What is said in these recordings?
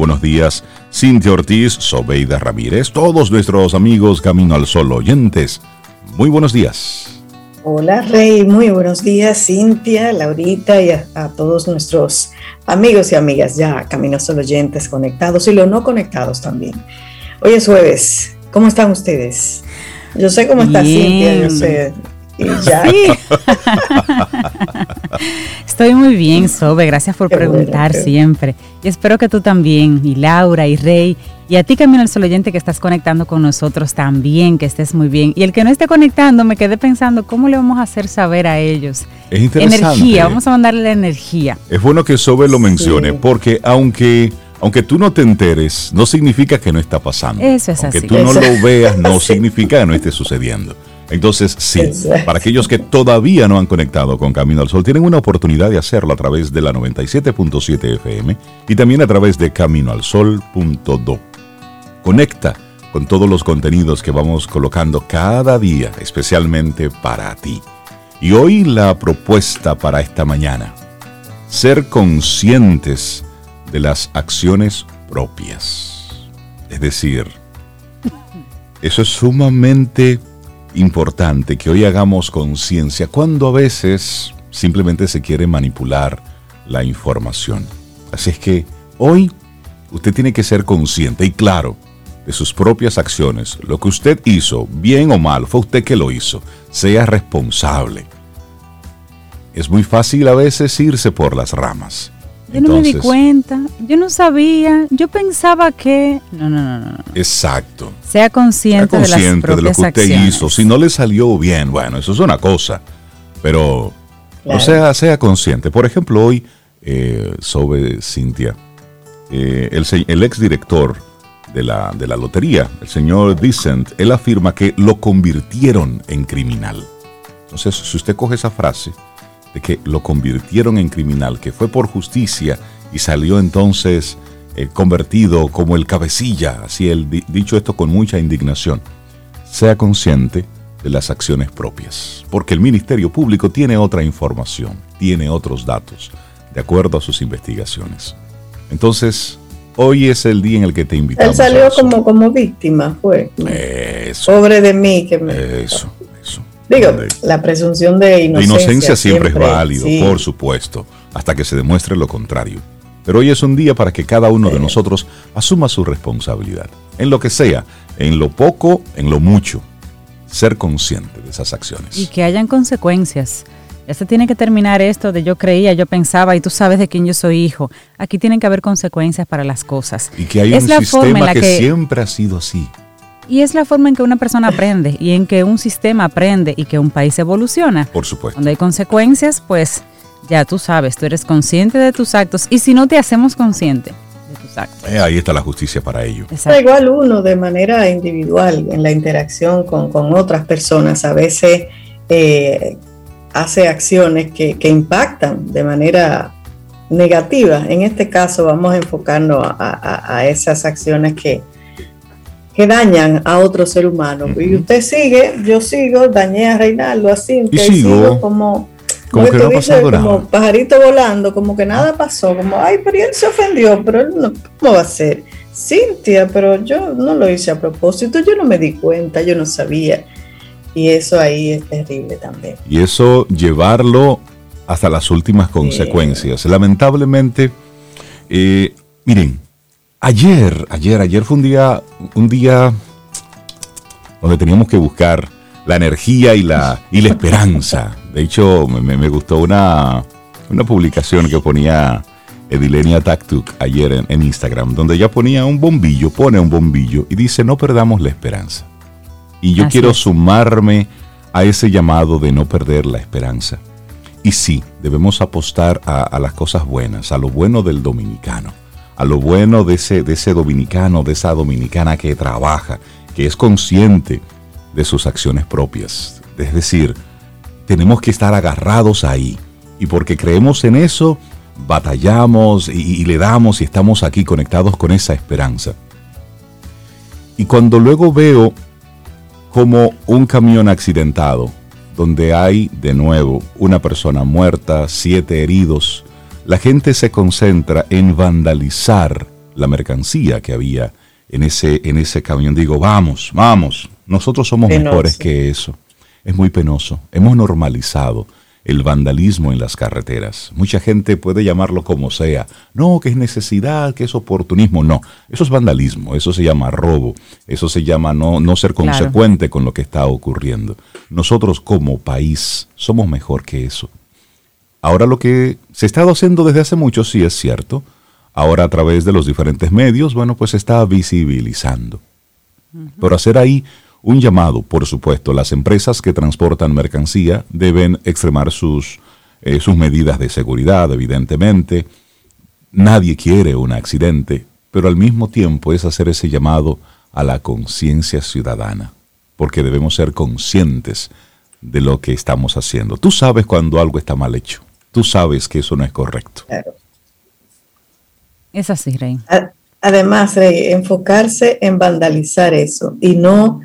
buenos días Cintia Ortiz, Sobeida Ramírez, todos nuestros amigos Camino al Sol oyentes. Muy buenos días. Hola Rey, muy buenos días Cintia, Laurita y a, todos nuestros amigos y amigas ya Camino al Sol oyentes conectados y los no conectados también. Hoy es jueves, ¿cómo están ustedes? Yo sé cómo está Cintia, yo sé. Estoy muy bien, Sobe. Gracias por preguntar siempre. Y espero que tú también, y Laura, y Rey, y a ti, Camino al Sol Oyente, que estás conectando con nosotros también, que estés muy bien. Y el que no esté conectando, me quedé pensando, ¿cómo le vamos a hacer saber a ellos? Es interesante. Energía, vamos a mandarle la energía. Es bueno que Sobe lo mencione, porque aunque aunque tú no te enteres, no significa que no está pasando. Eso es aunque así. tú no lo veas, no significa que no esté sucediendo. Entonces, sí, para aquellos que todavía no han conectado con Camino al Sol, tienen una oportunidad de hacerlo a través de la 97.7 FM y también a través de caminoalsol.do. Conecta con todos los contenidos que vamos colocando cada día, especialmente para ti. Y hoy la propuesta para esta mañana, ser conscientes de las acciones propias. Es decir, eso es sumamente importante que hoy hagamos conciencia cuando a veces simplemente se quiere manipular la información. Así es que hoy usted tiene que ser consciente y claro de sus propias acciones. Lo que usted hizo, bien o mal, fue usted que lo hizo. Sea responsable. Es muy fácil a veces irse por las ramas. Yo no me di cuenta, yo no sabía, yo pensaba que... No, no, no, no. Exacto. Sea consciente, de, las de lo que usted hizo. Si no le salió bien, bueno, eso es una cosa. Pero, o sea, sea consciente. Por ejemplo, hoy, eh, sobre Cintia, eh, el, el exdirector de la, de la lotería, el señor Dicent, él afirma que lo convirtieron en criminal. Entonces, si usted coge esa frase de que lo convirtieron en criminal, que fue por justicia y salió entonces eh, convertido como el cabecilla, así él dicho esto con mucha indignación. Sea consciente de las acciones propias, porque el Ministerio Público tiene otra información, tiene otros datos, de acuerdo a sus investigaciones. Entonces, hoy es el día en el que te invitamos. Él salió como, como víctima, fue. Eso. Pobre de mí que me... Eso. Digo, la presunción de inocencia. La inocencia siempre, es válido, por supuesto, hasta que se demuestre lo contrario. Pero hoy es un día para que cada uno de nosotros asuma su responsabilidad, en lo que sea, en lo poco, en lo mucho, ser consciente de esas acciones. Y que hayan consecuencias. Ya se tiene que terminar esto de yo creía, yo pensaba y tú sabes de quién yo soy hijo. Aquí tienen que haber consecuencias para las cosas. Y que hay un sistema que siempre ha sido así. Y es la forma en que una persona aprende y en que un sistema aprende y que un país evoluciona. Por supuesto. Cuando hay consecuencias, pues ya tú sabes, tú eres consciente de tus actos y si no te hacemos consciente de tus actos. Eh, ahí está la justicia para ello. Igual uno de manera individual en la interacción con, otras personas a veces eh, hace acciones que, impactan de manera negativa. En este caso vamos a enfocarnos a esas acciones que, que dañan a otro ser humano. Y usted sigue, yo sigo, dañé a Reinaldo así, y sigo, como, como que no pasado como pajarito volando, como que nada pasó, como, ay, pero él se ofendió, pero él no, ¿cómo va a ser? Cintia, pero yo no lo hice a propósito, yo no me di cuenta, yo no sabía. Y eso ahí es terrible también. Y eso llevarlo hasta las últimas consecuencias. Lamentablemente, eh, miren, Ayer, ayer, ayer fue un día, un día donde teníamos que buscar la energía y la, y la esperanza. De hecho, me, gustó una, una, publicación que ponía Edilenia Taktuk ayer en, Instagram, donde ella ponía un bombillo, pone un bombillo y dice, no perdamos la esperanza. Y yo quiero sumarme a ese llamado de no perder la esperanza. Y sí, debemos apostar a las cosas buenas, a lo bueno del dominicano a lo bueno de ese, de ese dominicano, de esa dominicana que trabaja, que es consciente de sus acciones propias. Es decir, tenemos que estar agarrados ahí. Y porque creemos en eso, batallamos y, le damos y estamos aquí conectados con esa esperanza. Y cuando luego veo como un camión accidentado, donde hay de nuevo una persona muerta, siete heridos, la gente se concentra en vandalizar la mercancía que había en ese, en ese camión. Digo, vamos, vamos, nosotros somos mejores que eso. Es muy penoso. Hemos normalizado el vandalismo en las carreteras. Mucha gente puede llamarlo como sea. No, que es necesidad, que es oportunismo. No, eso es vandalismo, eso se llama robo, eso se llama no, no ser consecuente con lo que está ocurriendo. Nosotros como país somos mejor que eso. Ahora lo que se ha estado haciendo desde hace mucho sí es cierto. Ahora a través de los diferentes medios, bueno, pues se está visibilizando. Pero hacer ahí un llamado, por supuesto, las empresas que transportan mercancía deben extremar sus, eh, sus medidas de seguridad, evidentemente. Nadie quiere un accidente, pero al mismo tiempo es hacer ese llamado a la conciencia ciudadana, porque debemos ser conscientes de lo que estamos haciendo. Tú sabes cuando algo está mal hecho, tú sabes que eso no es correcto. Es así, Rey. Además, Rey, enfocarse en vandalizar eso y no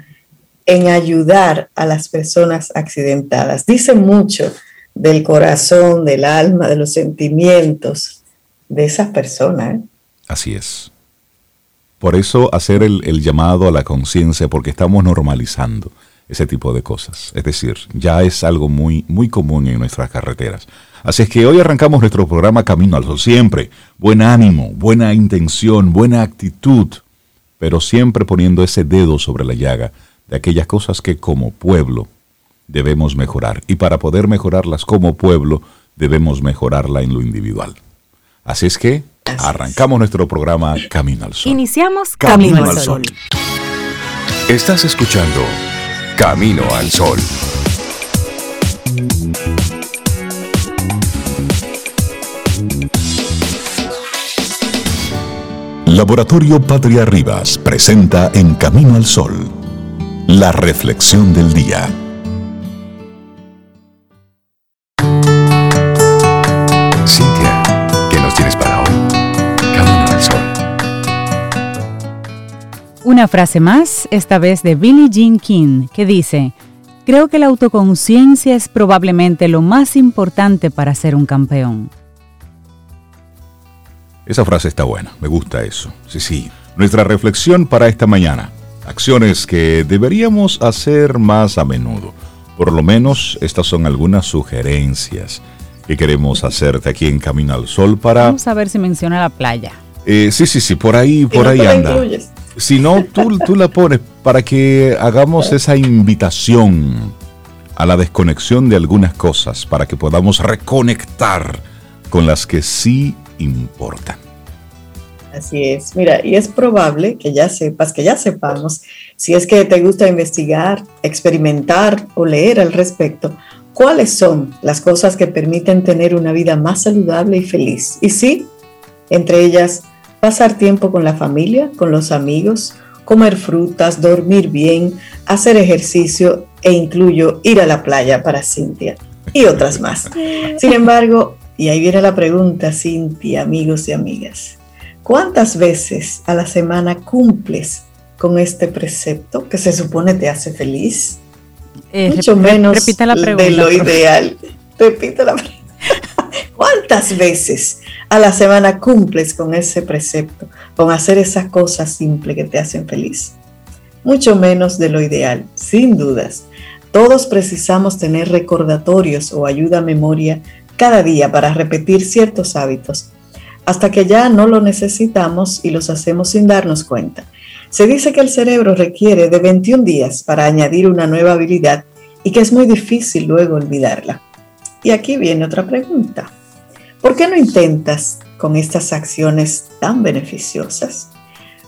en ayudar a las personas accidentadas. Dice mucho del corazón, del alma, de los sentimientos de esas personas. ¿eh? Así es. Por eso hacer el, llamado a la conciencia, porque estamos normalizando ese tipo de cosas. Es decir, ya es algo muy, muy común en nuestras carreteras. Así es que hoy arrancamos nuestro programa Camino al Sol. Siempre buen ánimo, buena intención, buena actitud, pero siempre poniendo ese dedo sobre la llaga de aquellas cosas que como pueblo debemos mejorar. Y para poder mejorarlas como pueblo, debemos mejorarla en lo individual. Así es que arrancamos nuestro programa Camino al Sol. Iniciamos Camino, al Sol. Estás escuchando Camino al Sol. Laboratorio Patria Rivas presenta En Camino al Sol la reflexión del día. Cintia, ¿qué nos tienes para hoy? Camino al sol. Una frase más, esta vez de Billie Jean King, que dice, Creo que la autoconciencia es probablemente lo más importante para ser un campeón. Esa frase está buena, me gusta eso. Sí, sí. Nuestra reflexión para esta mañana acciones que deberíamos hacer más a menudo. Por lo menos estas son algunas sugerencias que queremos hacerte aquí en Camino al Sol para... Vamos a ver si menciona la playa. Eh, sí, sí, sí, por ahí, por ahí anda. Si no, tú, tú la pones para que hagamos esa invitación a la desconexión de algunas cosas, para que podamos reconectar con las que sí importan. Así es. Mira, y es probable que ya sepas, que ya sepamos, si es que te gusta investigar, experimentar o leer al respecto, cuáles son las cosas que permiten tener una vida más saludable y feliz. Y sí, entre ellas, pasar tiempo con la familia, con los amigos, comer frutas, dormir bien, hacer ejercicio e incluyo ir a la playa para Cintia y otras más. Sin embargo, y ahí viene la pregunta, Cintia, amigos y amigas. ¿Cuántas veces a la semana cumples con este precepto que se supone te hace feliz? Eh, Mucho menos de lo ideal. Repito la pregunta. ¿Cuántas veces a la semana cumples con ese precepto, con hacer esas cosas simples que te hacen feliz? Mucho menos de lo ideal, sin dudas. Todos precisamos tener recordatorios o ayuda a memoria cada día para repetir ciertos hábitos hasta que ya no lo necesitamos y los hacemos sin darnos cuenta. Se dice que el cerebro requiere de 21 días para añadir una nueva habilidad y que es muy difícil luego olvidarla. Y aquí viene otra pregunta. ¿Por qué no intentas con estas acciones tan beneficiosas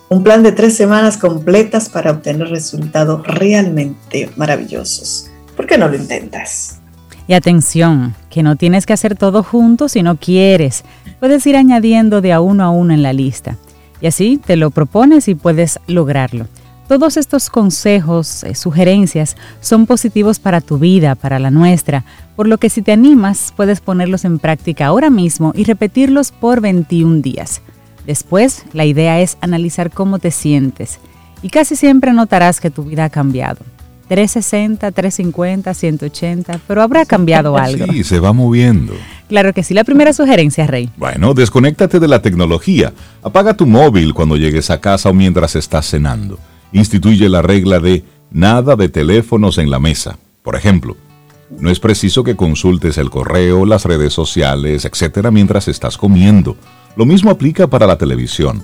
un plan de tres semanas completas para obtener resultados realmente maravillosos? ¿Por qué no lo intentas? Y atención, que no tienes que hacer todo junto si no quieres. Puedes ir añadiendo de a uno a uno en la lista. Y así te lo propones y puedes lograrlo. Todos estos consejos, eh, sugerencias, son positivos para tu vida, para la nuestra, por lo que si te animas, puedes ponerlos en práctica ahora mismo y repetirlos por 21 días. Después, la idea es analizar cómo te sientes y casi siempre notarás que tu vida ha cambiado. 360, 350, 180, pero habrá cambiado algo. Sí, se va moviendo. Claro que sí. La primera sugerencia, Rey. Bueno, desconéctate de la tecnología. Apaga tu móvil cuando llegues a casa o mientras estás cenando. Instituye la regla de nada de teléfonos en la mesa. Por ejemplo, no es preciso que consultes el correo, las redes sociales, etcétera, mientras estás comiendo. Lo mismo aplica para la televisión.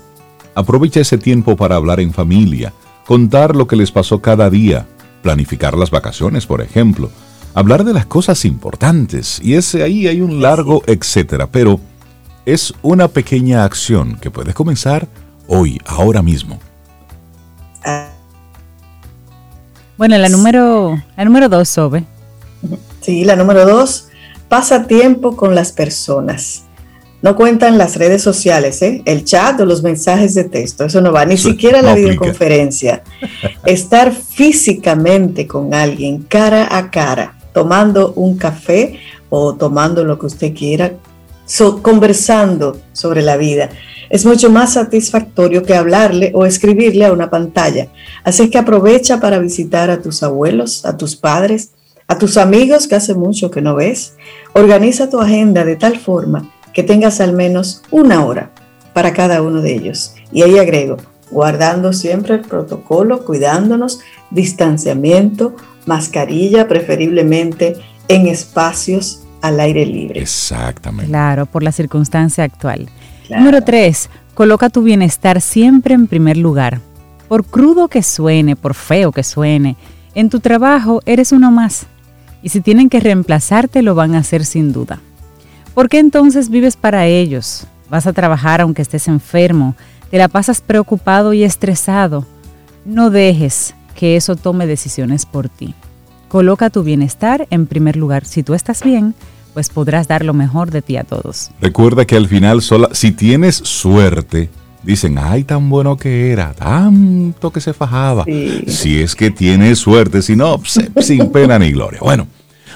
Aprovecha ese tiempo para hablar en familia, contar lo que les pasó cada día, planificar las vacaciones, por ejemplo, hablar de las cosas importantes, y ese ahí hay un largo etcétera, pero es una pequeña acción que puedes comenzar hoy, ahora mismo. Bueno, la número, la número dos, Sobe. Sí, la número dos, pasa tiempo con las personas. No cuentan las redes sociales, ¿eh? el chat o los mensajes de texto, eso no va, ni siquiera la videoconferencia. Estar físicamente con alguien, cara a cara, tomando un café o tomando lo que usted quiera, conversando sobre la vida. Es mucho más satisfactorio que hablarle o escribirle a una pantalla. Así que aprovecha para visitar a tus abuelos, a tus padres, a tus amigos que hace mucho que no ves. Organiza tu agenda de tal forma que tengas al menos una hora para cada uno de ellos. Y ahí agrego, guardando siempre el protocolo, cuidándonos, distanciamiento, mascarilla preferiblemente en espacios al aire libre. Exactamente. Claro, por la circunstancia actual. Número tres, coloca tu bienestar siempre en primer lugar. Por crudo que suene, por feo que suene, en tu trabajo eres uno más. Y si tienen que reemplazarte, lo van a hacer sin duda. ¿Por qué entonces vives para ellos? Vas a trabajar aunque estés enfermo, te la pasas preocupado y estresado. No dejes que eso tome decisiones por ti. Coloca tu bienestar en primer lugar. Si tú estás bien, pues podrás dar lo mejor de ti a todos. Recuerda que al final, sola, si tienes suerte, dicen, ay, tan bueno que era, tanto que se fajaba. Si es que tienes suerte, si no, sin pena ni gloria. Bueno.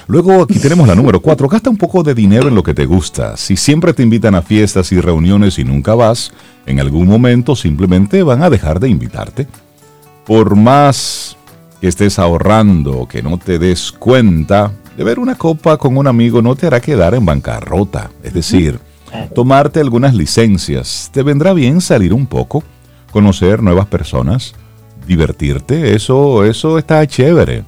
Luego aquí tenemos la número 4. Gasta un poco de dinero en lo que te gusta. Si siempre te invitan a fiestas y reuniones y nunca vas, en algún momento simplemente van a dejar de invitarte. Por más que estés ahorrando, que no te des cuenta, de ver una copa con un amigo no te hará quedar en bancarrota. Es decir, tomarte algunas licencias. Te vendrá bien salir un poco, conocer nuevas personas, divertirte. Eso, eso está chévere.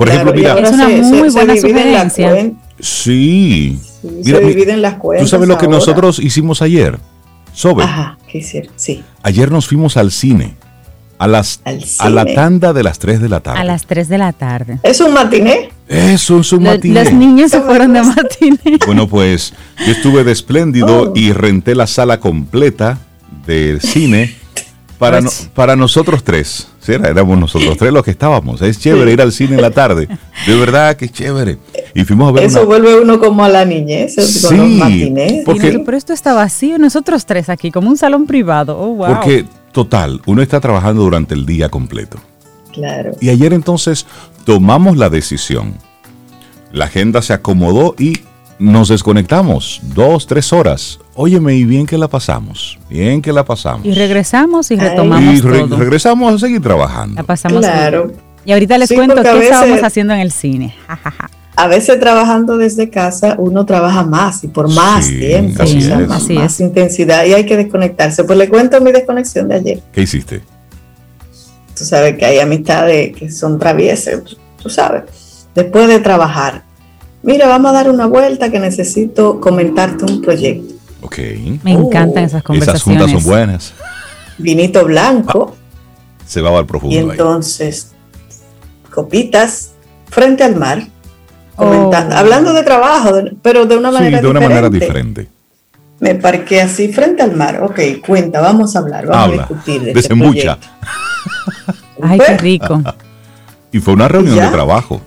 Por ejemplo, mira, es una muy buena sugerencia. Sí. se dividen las cuentas. ¿Tú sabes lo que nosotros hicimos ayer? Sobe. Ajá, qué hicieron, sí. Ayer nos fuimos al cine. A, las, a la tanda de las 3 de la tarde. A las 3 de la tarde. ¿Es un matiné? Eso es un matiné. Los niños se fueron de matiné. Bueno, pues yo estuve de espléndido oh. y renté la sala completa del cine para, pues para nosotros tres. ¿Sí? Éramos nosotros tres los que estábamos. Es chévere ir al cine en la tarde. De verdad que es chévere. Y fuimos a ver Eso vuelve uno como a la niñez, sí, los Porque, pero esto está vacío, nosotros tres aquí, como un salón privado. Oh, wow. Porque, total, uno está trabajando durante el día completo. Claro. Y ayer entonces tomamos la decisión. La agenda se acomodó y nos desconectamos dos, tres horas. Óyeme, y bien que la pasamos, bien que la pasamos. Y regresamos y retomamos y regresamos a seguir trabajando. La pasamos claro. Y ahorita les cuento qué estábamos haciendo en el cine. a veces trabajando desde casa uno trabaja más y por más tiempo, más, intensidad y hay que desconectarse. Pues le cuento mi desconexión de ayer. ¿Qué hiciste? Tú sabes que hay amistades que son traviesas, tú sabes. Después de trabajar, Mira, vamos a dar una vuelta que necesito comentarte un proyecto. Ok. Me encantan esas conversaciones. Esas juntas son buenas. Vinito blanco. se va al profundo. Y entonces, copitas frente al mar. Comentando, oh. hablando de trabajo, pero de una manera sí, de una manera diferente. Me parqué así frente al mar. Ok, cuenta, vamos a hablar, vamos a discutir. De este mucha. Ay, qué rico. y fue una reunión de trabajo.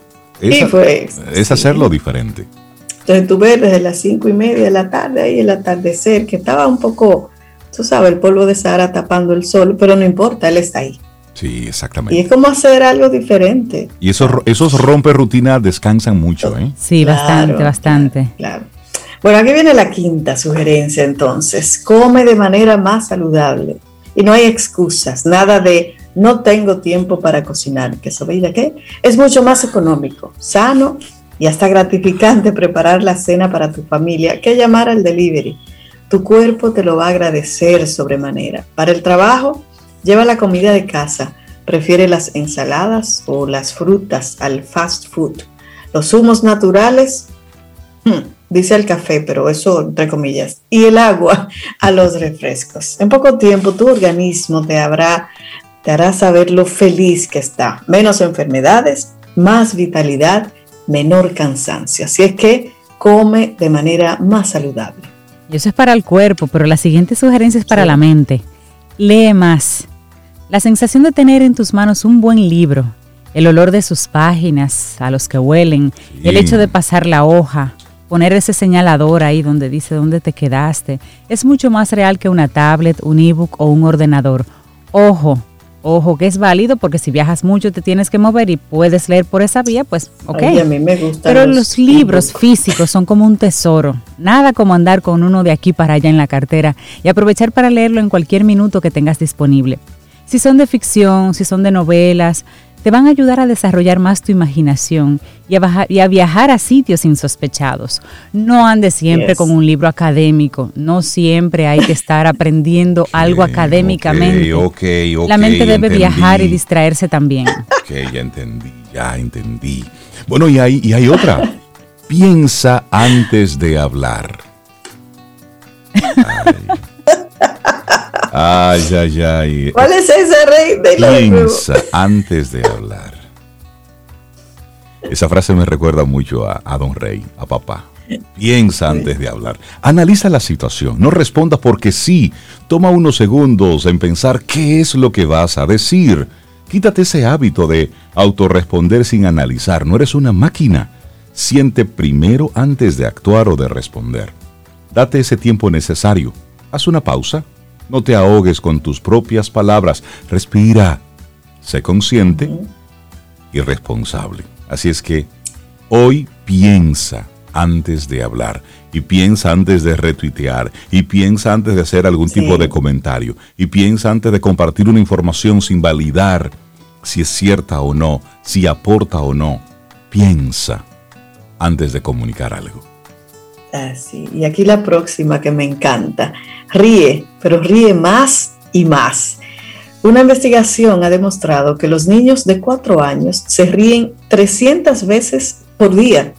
Es, fue, es hacerlo diferente. Entonces tú ves desde las cinco y media de la tarde ahí el atardecer, que estaba un poco, tú sabes, el polvo de Sahara tapando el sol, pero no importa, él está ahí. Sí, exactamente. Y es como hacer algo diferente. Y esos, esos rompe rutinas descansan mucho, ¿eh? Sí, bastante, bastante. Claro. Bueno, aquí viene la quinta sugerencia entonces. Come de manera más saludable. Y no hay excusas, nada de no tengo tiempo para cocinar, que eso veía qué, es mucho más económico, sano y hasta gratificante preparar la cena para tu familia que llamar al delivery. Tu cuerpo te lo va a agradecer sobremanera. Para el trabajo, lleva la comida de casa. Prefiere las ensaladas o las frutas al fast food. Los zumos naturales, hmm, dice el café, pero eso entre comillas, y el agua a los refrescos. En poco tiempo tu organismo te, habrá, te hará saber lo feliz que está. Menos enfermedades, más vitalidad, menor cansancio. Así es que come de manera más saludable. Y eso es para el cuerpo, pero la siguiente sugerencia es para la mente. Lee más. La sensación de tener en tus manos un buen libro, el olor de sus páginas, a los que huelen, el hecho de pasar la hoja, poner ese señalador ahí donde dice dónde te quedaste, es mucho más real que una tablet, un ebook o un ordenador. Ojo, ojo que es válido porque si viajas mucho te tienes que mover y puedes leer por esa vía, pues ok. a mí me Pero los, libros físicos son como un tesoro. Nada como andar con uno de aquí para allá en la cartera y aprovechar para leerlo en cualquier minuto que tengas disponible. Si son de ficción, si son de novelas, te van a ayudar a desarrollar más tu imaginación y a, y a viajar a sitios insospechados. No andes siempre con un libro académico, no siempre hay que estar aprendiendo algo académicamente. La mente debe viajar y distraerse también. Ok, ya entendí, ya entendí. Bueno, y hay, y hay otra. Piensa antes de hablar. Ay, ay, ay. ¿Cuál es ese rey? Piensa antes de hablar. Esa frase me recuerda mucho a, a, Don Rey, a papá. Piensa antes de hablar. Analiza la situación. No respondas porque sí. Toma unos segundos en pensar qué es lo que vas a decir. Quítate ese hábito de autorresponder sin analizar. No eres una máquina. Siente primero antes de actuar o de responder. Date ese tiempo necesario. Haz una pausa no te ahogues con tus propias palabras. Respira. Sé consciente y responsable. Así es que hoy piensa antes de hablar y piensa antes de retuitear y piensa antes de hacer algún tipo de comentario y piensa antes de compartir una información sin validar si es cierta o no, si aporta o no. Piensa antes de comunicar algo. Así. Y aquí la próxima que me encanta. Ríe, pero ríe más y más. Una investigación ha demostrado que los niños de 4 años se ríen 300 veces por día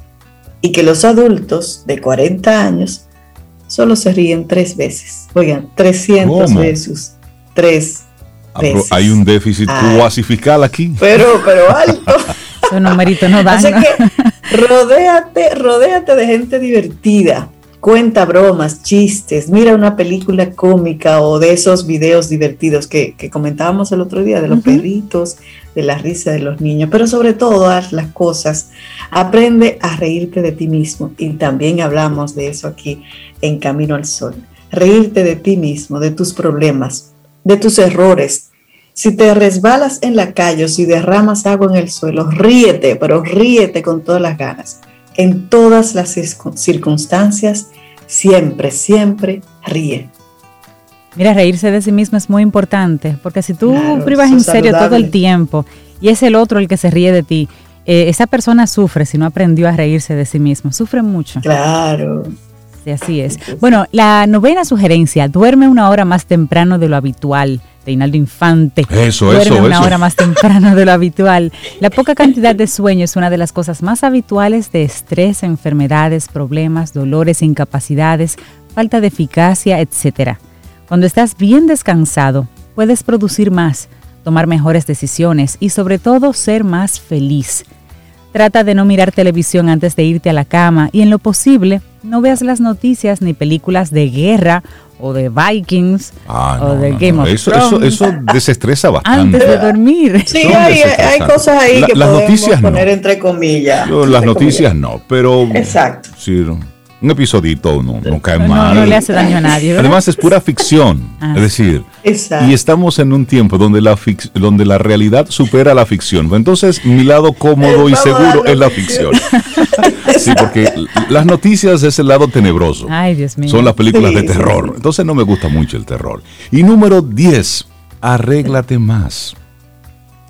y que los adultos de 40 años solo se ríen 3 veces. Oigan, 300 veces. 3 veces. Hay un déficit ah. aquí. Pero, pero alto. Esos numeritos no dan. Así que rodéate, rodéate de gente divertida. Cuenta bromas, chistes, mira una película cómica o de esos videos divertidos que, comentábamos el otro día, de los perritos, de la risa de los niños, pero sobre todas las cosas, aprende a reírte de ti mismo. Y también hablamos de eso aquí en Camino al Sol. Reírte de ti mismo, de tus problemas, de tus errores, si te resbalas en la calle o si derramas agua en el suelo, ríete, pero ríete con todas las ganas. En todas las circunstancias, siempre, siempre ríe. Mira, reírse de sí mismo es muy importante, porque si tú privas en serio todo el tiempo y es el otro el que se ríe de ti, eh, esa persona sufre si no aprendió a reírse de sí mismo, sufre mucho. Claro. Sí, así es. Bueno, la novena sugerencia, duerme una hora más temprano de lo habitual. Reinaldo Infante. Eso, duerme eso, una hora más temprano de lo habitual. La poca cantidad de sueño es una de las cosas más habituales de estrés, enfermedades, problemas, dolores, incapacidades, falta de eficacia, etc. Cuando estás bien descansado, puedes producir más, tomar mejores decisiones y sobre todo ser más feliz. Trata de no mirar televisión antes de irte a la cama y en lo posible no veas las noticias ni películas de guerra o de Vikings ah, o de Game of eso, Thrones. Eso, desestresa bastante. Antes de dormir. Sí, hay, cosas ahí que las podemos noticias poner entre comillas. las noticias no, pero... Exacto. Sí, un episodito no, no cae mal. No, le hace daño a nadie. Además es pura ficción. Ah. Es decir, y estamos en un tiempo donde la, donde la realidad supera la ficción. Entonces mi lado cómodo y seguro es la ficción. sí, porque las noticias es el lado tenebroso. Ay, Dios mío. Son las películas de terror. Entonces no me gusta mucho el terror. Y número 10, arréglate más.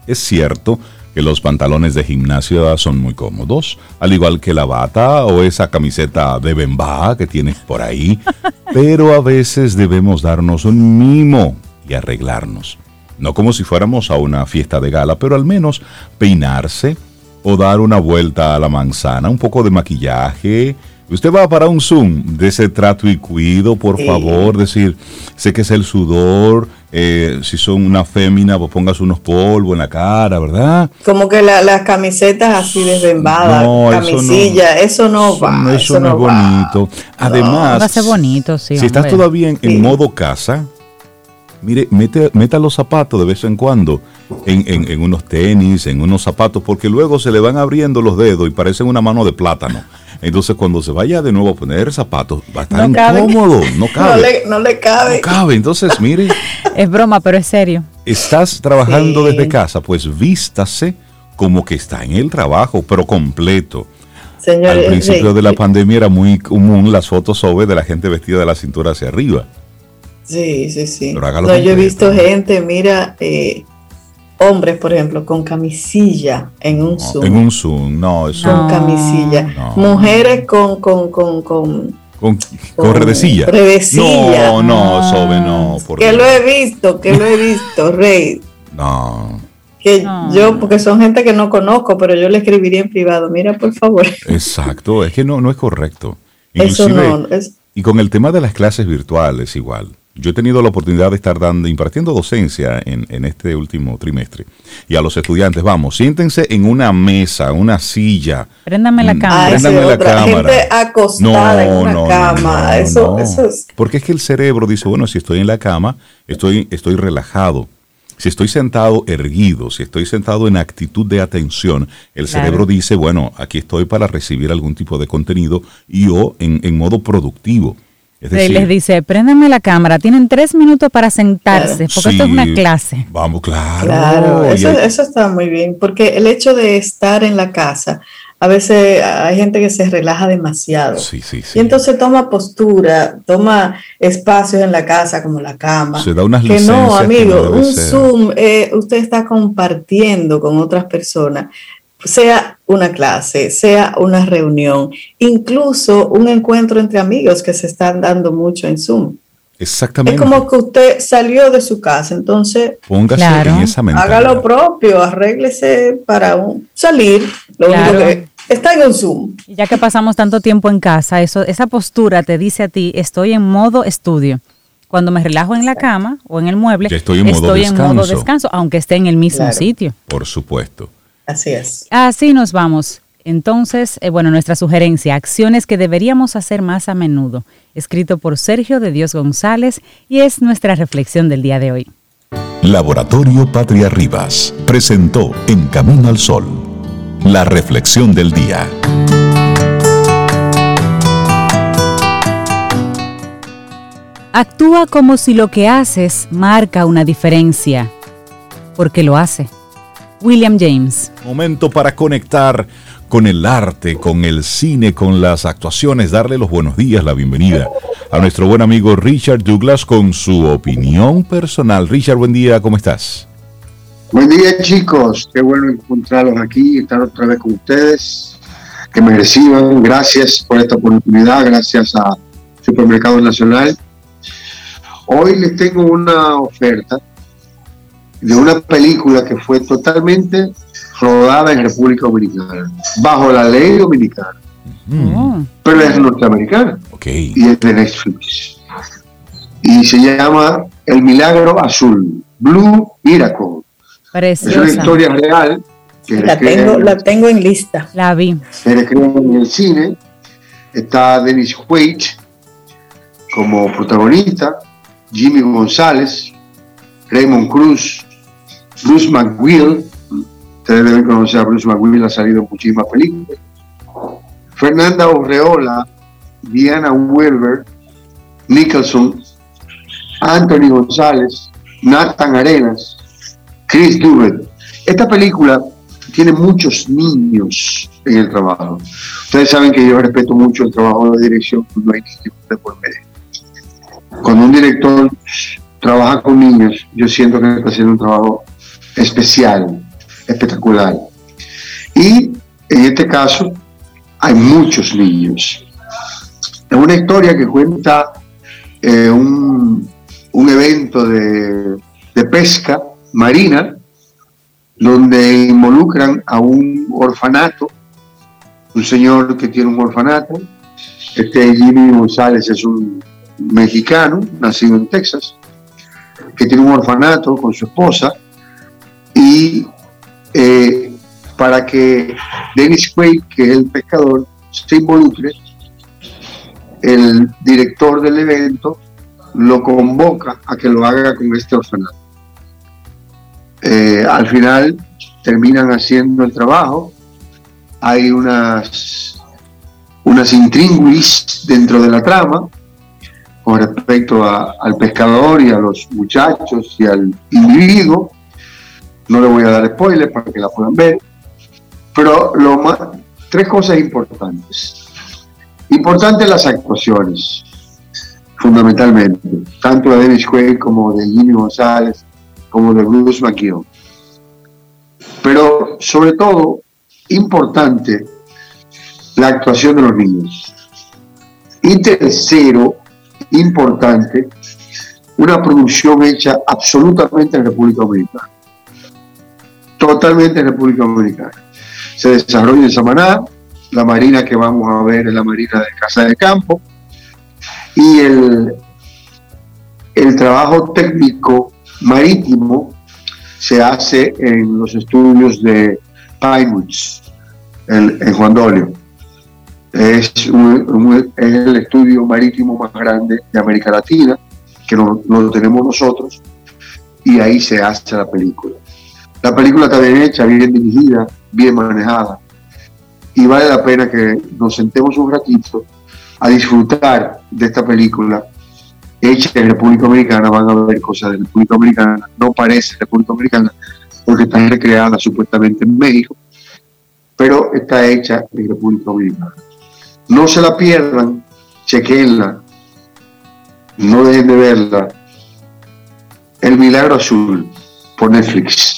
Es cierto, que los pantalones de gimnasio son muy cómodos, al igual que la bata o esa camiseta de bemba que tienes por ahí, pero a veces debemos darnos un mimo y arreglarnos. No como si fuéramos a una fiesta de gala, pero al menos peinarse o dar una vuelta a la manzana, un poco de maquillaje, Usted va para un Zoom de ese trato y cuido, por favor, decir, sé que es el sudor, eh, si son una fémina, pues pongas unos polvos en la cara, ¿verdad? Como que las camisetas así desbembadas, no, camisilla, eso no, va. Eso, no, es bonito. Además, va a ser bonito, sí, si estás todavía en, modo casa, mire, mete, meta los zapatos de vez en cuando en, en, unos tenis, en unos zapatos, porque luego se le van abriendo los dedos y parecen una mano de plátano. Entonces, cuando se vaya de nuevo a poner zapatos, va a estar incómodo, no cabe. No le, cabe. No cabe. Entonces, mire. es broma, pero es serio. Estás trabajando desde casa, pues vístase como que está en el trabajo, pero completo. Al principio de la pandemia era muy común las fotos sobre de la gente vestida de la cintura hacia arriba. Sí, sí, sí. no, yo he visto gente, mira, eh, hombres, por ejemplo, con camisilla en un Zoom. En un Zoom, no, eso. Con camisilla. Mujeres con, con, con, con con, con, redecilla. No, no, Sobe, no. que lo he visto, que lo he visto, Rey. No. Que yo, porque son gente que no conozco, pero yo le escribiría en privado, mira, por favor. Exacto, es que no, no es correcto. Eso no. Es... Y con el tema de las clases virtuales igual. Yo he tenido la oportunidad de estar dando, impartiendo docencia en, este último trimestre. Y a los estudiantes, vamos, siéntense en una mesa, una silla. Préndame la mm, cámara. Préndame la cámara. Gente acostada en una cama. eso, eso es. Porque es que el cerebro dice, bueno, si estoy en la cama, estoy, estoy relajado. Si estoy sentado erguido, si estoy sentado en actitud de atención, el cerebro dice, bueno, aquí estoy para recibir algún tipo de contenido y yo en, en modo productivo les dice, préndame la cámara, tienen tres minutos para sentarse, porque esto es una clase. Vamos, claro. Claro, eso, eso está muy bien, porque el hecho de estar en la casa, a veces hay gente que se relaja demasiado. Sí, sí, sí. Y entonces toma postura, toma espacios en la casa como la cama. Se da unas Que no, amigo, un Zoom, eh, usted está compartiendo con otras personas sea una clase, sea una reunión, incluso un encuentro entre amigos que se están dando mucho en Zoom. Exactamente. Es como que usted salió de su casa, entonces póngase en esa Haga lo propio, arréglese para un, salir. Lo único que está en un Zoom. Ya que pasamos tanto tiempo en casa, eso, esa postura te dice a ti, estoy en modo estudio. Cuando me relajo en la cama o en el mueble, estoy, en modo, en modo descanso, aunque esté en el mismo sitio. Por supuesto. Así es. Así nos vamos. Entonces, eh, bueno, nuestra sugerencia, acciones que deberíamos hacer más a menudo, escrito por Sergio de Dios González y es nuestra reflexión del día de hoy. Laboratorio Patria Rivas presentó En Camino al Sol, la reflexión del día. Actúa como si lo que haces marca una diferencia, porque lo hace. William James. Momento para conectar con el arte, con el cine, con las actuaciones, darle los buenos días, la bienvenida a nuestro buen amigo Richard Douglas con su opinión personal. Richard, buen día, ¿cómo estás? Buen día chicos, qué bueno encontrarlos aquí, estar otra vez con ustedes, que me reciban, gracias por esta oportunidad, gracias a Supermercado Nacional. Hoy les tengo una oferta de una película que fue totalmente rodada en República Dominicana, bajo la ley dominicana. Mm. Pero es norteamericana. Y es de Netflix. Y se llama El Milagro Azul, Blue Miracle. Preciosa. Es una historia real. Que la, tengo, la tengo en lista. La vi. Se recreó en el cine. Está Dennis Quaid como protagonista, Jimmy González, Raymond Cruz, Bruce McWill, ustedes deben conocer a Bruce McWill, ha salido muchísimas películas. Fernanda Orreola, Diana Wilber, Nicholson, Anthony González, Nathan Arenas, Chris Duvet. Esta película tiene muchos niños en el trabajo. Ustedes saben que yo respeto mucho el trabajo de dirección cuando hay niños de por medio. Cuando un director trabaja con niños, yo siento que está haciendo un trabajo especial. espectacular. Y en este caso hay muchos niños. Es una historia que cuenta eh, un, evento de, de pesca marina donde involucran a un orfanato, un señor que tiene un orfanato. Este Jimmy González es un mexicano, nacido en Texas, que tiene un orfanato con su esposa y eh, para que Dennis Quaid, que es el pescador, se involucre, el director del evento lo convoca a que lo haga con este orfanato. Eh, al final terminan haciendo el trabajo, hay unas, unas intríngulis dentro de la trama con respecto al pescador y a los muchachos y al individuo. No le voy a dar spoilers para que la puedan ver, pero lo más, tres cosas importantes. Importantes las actuaciones, fundamentalmente, tanto de Dennis Quaid como de Jimmy González, como de Bruce McKeown. Pero sobre todo, importante, la actuación de los niños. Y tercero, importante, una producción hecha absolutamente en República Dominicana. Totalmente en República Dominicana. Se desarrolla en Samaná, la marina que vamos a ver es la marina de Casa de Campo, y el, el trabajo técnico marítimo se hace en los estudios de Pinewoods, en, en Juan Dolio. Es, el estudio marítimo más grande de América Latina, que no, lo tenemos nosotros, y ahí se hace la película. La película está bien hecha, bien dirigida, bien manejada, y vale la pena que nos sentemos un ratito a disfrutar de esta película hecha en República Dominicana, van a ver cosas de República Dominicana, no parece República Dominicana, porque está recreada supuestamente en México, pero está hecha en República Dominicana. No se la pierdan, chequenla, no dejen de verla. El Milagro Azul por Netflix.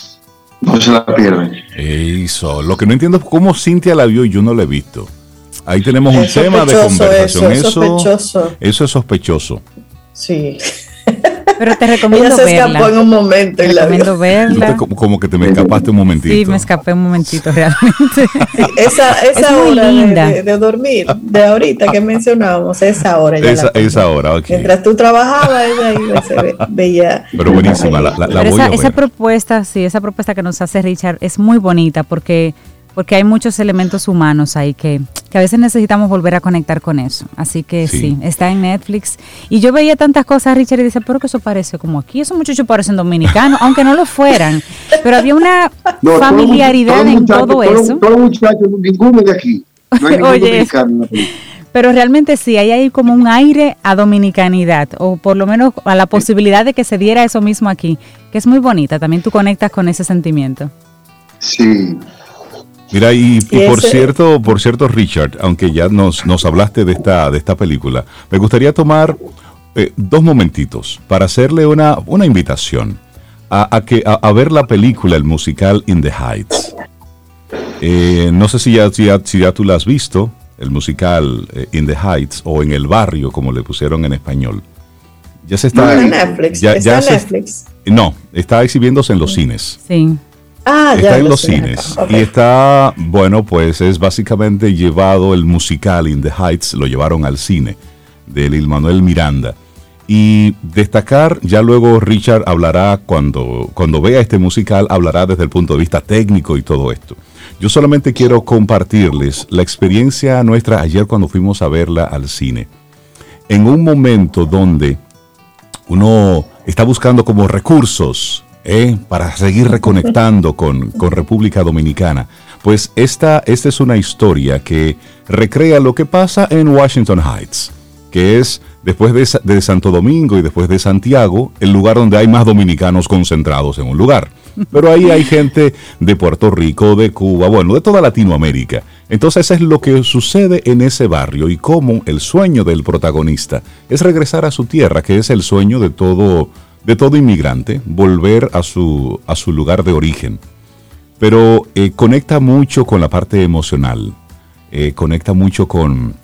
No se la pierdan. Eso. Lo que no entiendo es cómo Cintia la vio y yo no la he visto. Ahí tenemos un tema de conversación. Eso, eso es sospechoso. Sí. Pero te recomiendo Ella se escapó en un momento. Te recomiendo verla. como, que te me escapaste un momentito. Sí, me escapé un momentito realmente. esa esa hora de, dormir, de ahorita que mencionábamos, esa hora. Ya esa, esa hora, ok. Mientras tú trabajabas, ella iba se veía. Pero buenísima, la, la, voy esa, a esa propuesta, sí, esa propuesta que nos hace Richard es muy bonita porque porque hay muchos elementos humanos ahí que, a veces necesitamos volver a conectar con eso. Así que sí. está en Netflix. Y yo veía tantas cosas, Richard, y dice, pero que eso parece como aquí, esos muchachos parecen dominicanos, aunque no lo fueran. Pero había una familiaridad en todo, eso. Todos muchachos, ninguno de aquí. No hay Oye, pero realmente sí, ahí hay como un aire a dominicanidad, o por lo menos a la posibilidad de que se diera eso mismo aquí, que es muy bonita. También tú conectas con ese sentimiento. Sí, Mira, y, por cierto, por cierto, Richard, aunque ya nos, nos hablaste de esta, de esta película, me gustaría tomar eh, dos momentitos para hacerle una, una invitación a, que, a, ver la película, el musical In the Heights. Eh, no sé si ya, si ya, tú la has visto, el musical eh, In the Heights o En el Barrio, como le pusieron en español. Ya se está. en Netflix. Ya, ¿Está en Netflix? no, está exhibiéndose en los cines. Sí. Ah, está en los cines y está, bueno, pues es básicamente llevado el musical In the Heights, lo llevaron al cine de Lil Manuel Miranda. Y destacar, ya luego Richard hablará cuando, cuando vea este musical, hablará desde el punto de vista técnico y todo esto. Yo solamente quiero compartirles la experiencia nuestra ayer cuando fuimos a verla al cine. En un momento donde uno está buscando como recursos ¿eh? para seguir reconectando con, República Dominicana. Pues esta, esta es una historia que recrea lo que pasa en Washington Heights, que es después de, de, Santo Domingo y después de Santiago, el lugar donde hay más dominicanos concentrados en un lugar. Pero ahí hay gente de Puerto Rico, de Cuba, bueno, de toda Latinoamérica. Entonces es lo que sucede en ese barrio y cómo el sueño del protagonista es regresar a su tierra, que es el sueño de todo de todo inmigrante volver a su, a su lugar de origen. pero eh, conecta mucho con la parte emocional, eh, conecta mucho con,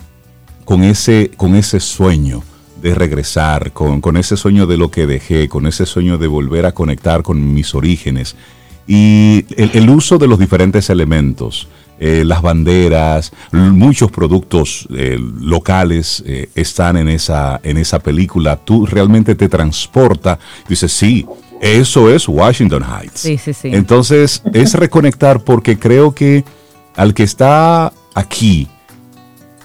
con, ese, con ese sueño de regresar, con, con, ese sueño de lo que dejé, con ese sueño de volver a conectar con mis orígenes. Y el, uso de los diferentes elementos, eh, las banderas, muchos productos locales están en esa, en esa película. Tú realmente te transporta. Dices, sí, eso es Washington Heights. Sí, sí, sí. Entonces, es reconectar porque creo que al que está aquí,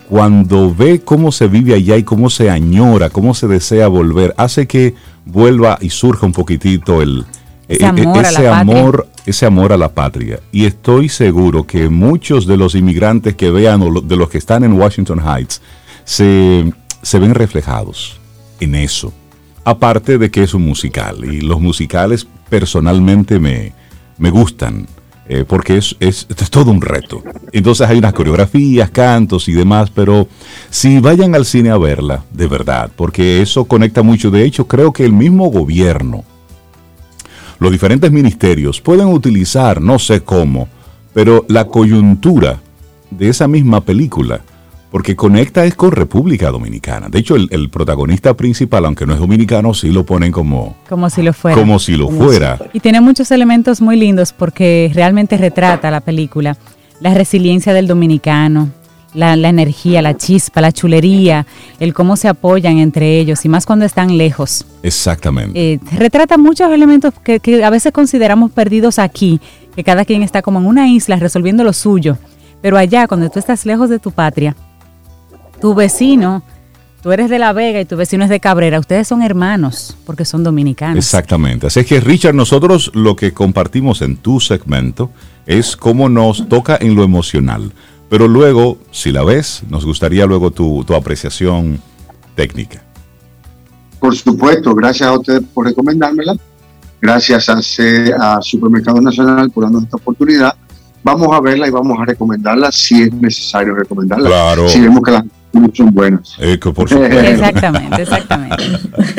cuando ve cómo se vive allá y cómo se añora, cómo se desea volver, hace que vuelva y surja un poquitito el, ese, amor, ese, amor, ese amor a la patria. Y estoy seguro que muchos de los inmigrantes que vean o de los que están en Washington Heights se, se ven reflejados en eso aparte de que es un musical. Y los musicales personalmente me, me gustan. Eh, porque es, es, todo un reto. Entonces hay unas coreografías, cantos y demás, pero si vayan al cine a verla, de verdad, porque eso conecta mucho. De hecho, creo que el mismo gobierno, los diferentes ministerios pueden utilizar, no sé cómo, pero la coyuntura de esa misma película porque conecta es con República Dominicana. De hecho, el, protagonista principal, aunque no es dominicano, sí lo ponen como... Como si lo fuera. Como si lo fuera. Y tiene muchos elementos muy lindos porque realmente retrata la película la resiliencia del dominicano, la, energía, la chispa, la chulería, el cómo se apoyan entre ellos y más cuando están lejos. Exactamente. Eh, retrata muchos elementos que, que a veces consideramos perdidos aquí, que cada quien está como en una isla resolviendo lo suyo. Pero allá, cuando tú estás lejos de tu patria, tu vecino, tú eres de La Vega y tu vecino es de Cabrera, ustedes son hermanos porque son dominicanos. Exactamente. Así es que, Richard, nosotros lo que compartimos en tu segmento es cómo nos toca en lo emocional. Pero luego, si la ves, nos gustaría luego tu, apreciación técnica. Por supuesto, gracias a usted por recomendármela. Gracias a, a Supermercado Nacional por darnos esta oportunidad. Vamos a verla y vamos a recomendarla si es necesario recomendarla. Claro. Si vemos que las son buenas. Exactamente, exactamente.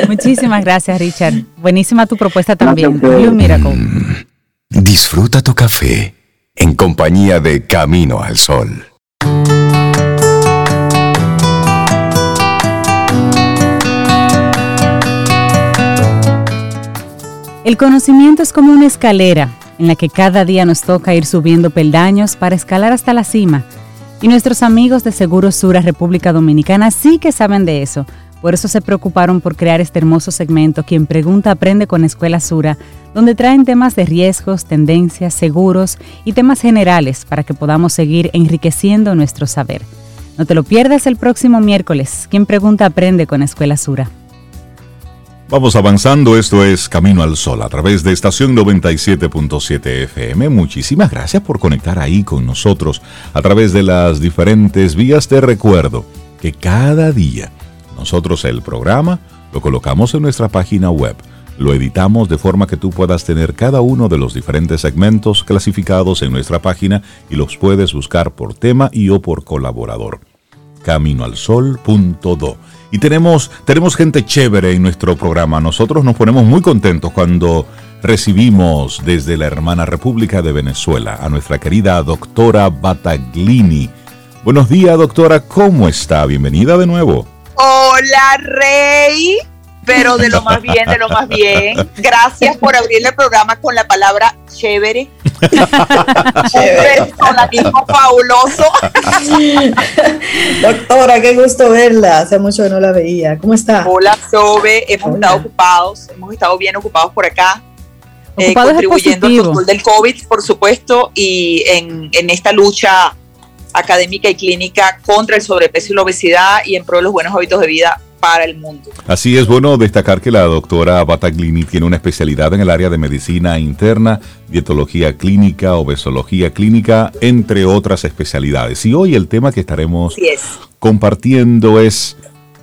Muchísimas gracias, Richard. Buenísima tu propuesta también. Blue Miracle. Mm, disfruta tu café en compañía de Camino al Sol. El conocimiento es como una escalera en la que cada día nos toca ir subiendo peldaños para escalar hasta la cima y nuestros amigos de Seguro Sura República Dominicana sí que saben de eso. Por eso se preocuparon por crear este hermoso segmento Quien Pregunta Aprende con Escuela Sura, donde traen temas de riesgos, tendencias, seguros y temas generales para que podamos seguir enriqueciendo nuestro saber. No te lo pierdas el próximo miércoles. Quien Pregunta Aprende con Escuela Sura. Vamos avanzando, esto es Camino al Sol a través de estación 97.7 FM. Muchísimas gracias por conectar ahí con nosotros a través de las diferentes vías. Te recuerdo que cada día nosotros el programa lo colocamos en nuestra página web. Lo editamos de forma que tú puedas tener cada uno de los diferentes segmentos clasificados en nuestra página y los puedes buscar por tema y o por colaborador. Caminoalsol.do y tenemos, tenemos gente chévere en nuestro programa. Nosotros nos ponemos muy contentos cuando recibimos desde la hermana República de Venezuela a nuestra querida doctora Bataglini. Buenos días, doctora, ¿cómo está? Bienvenida de nuevo. Hola, Rey pero de lo más bien, de lo más bien. Gracias por abrir el programa con la palabra chévere. personalismo fabuloso. Doctora, qué gusto verla. Hace mucho que no la veía. ¿Cómo está? Hola, Sobe. Hemos estado ocupados, hemos estado bien ocupados por acá. Eh, contribuyendo al control del COVID, por supuesto, y en, en esta lucha académica y clínica contra el sobrepeso y la obesidad y en pro de los buenos hábitos de vida para el mundo. Así es bueno destacar que la doctora Bataglini tiene una especialidad en el área de medicina interna, dietología clínica, obesología clínica, entre otras especialidades. Y hoy el tema que estaremos compartiendo es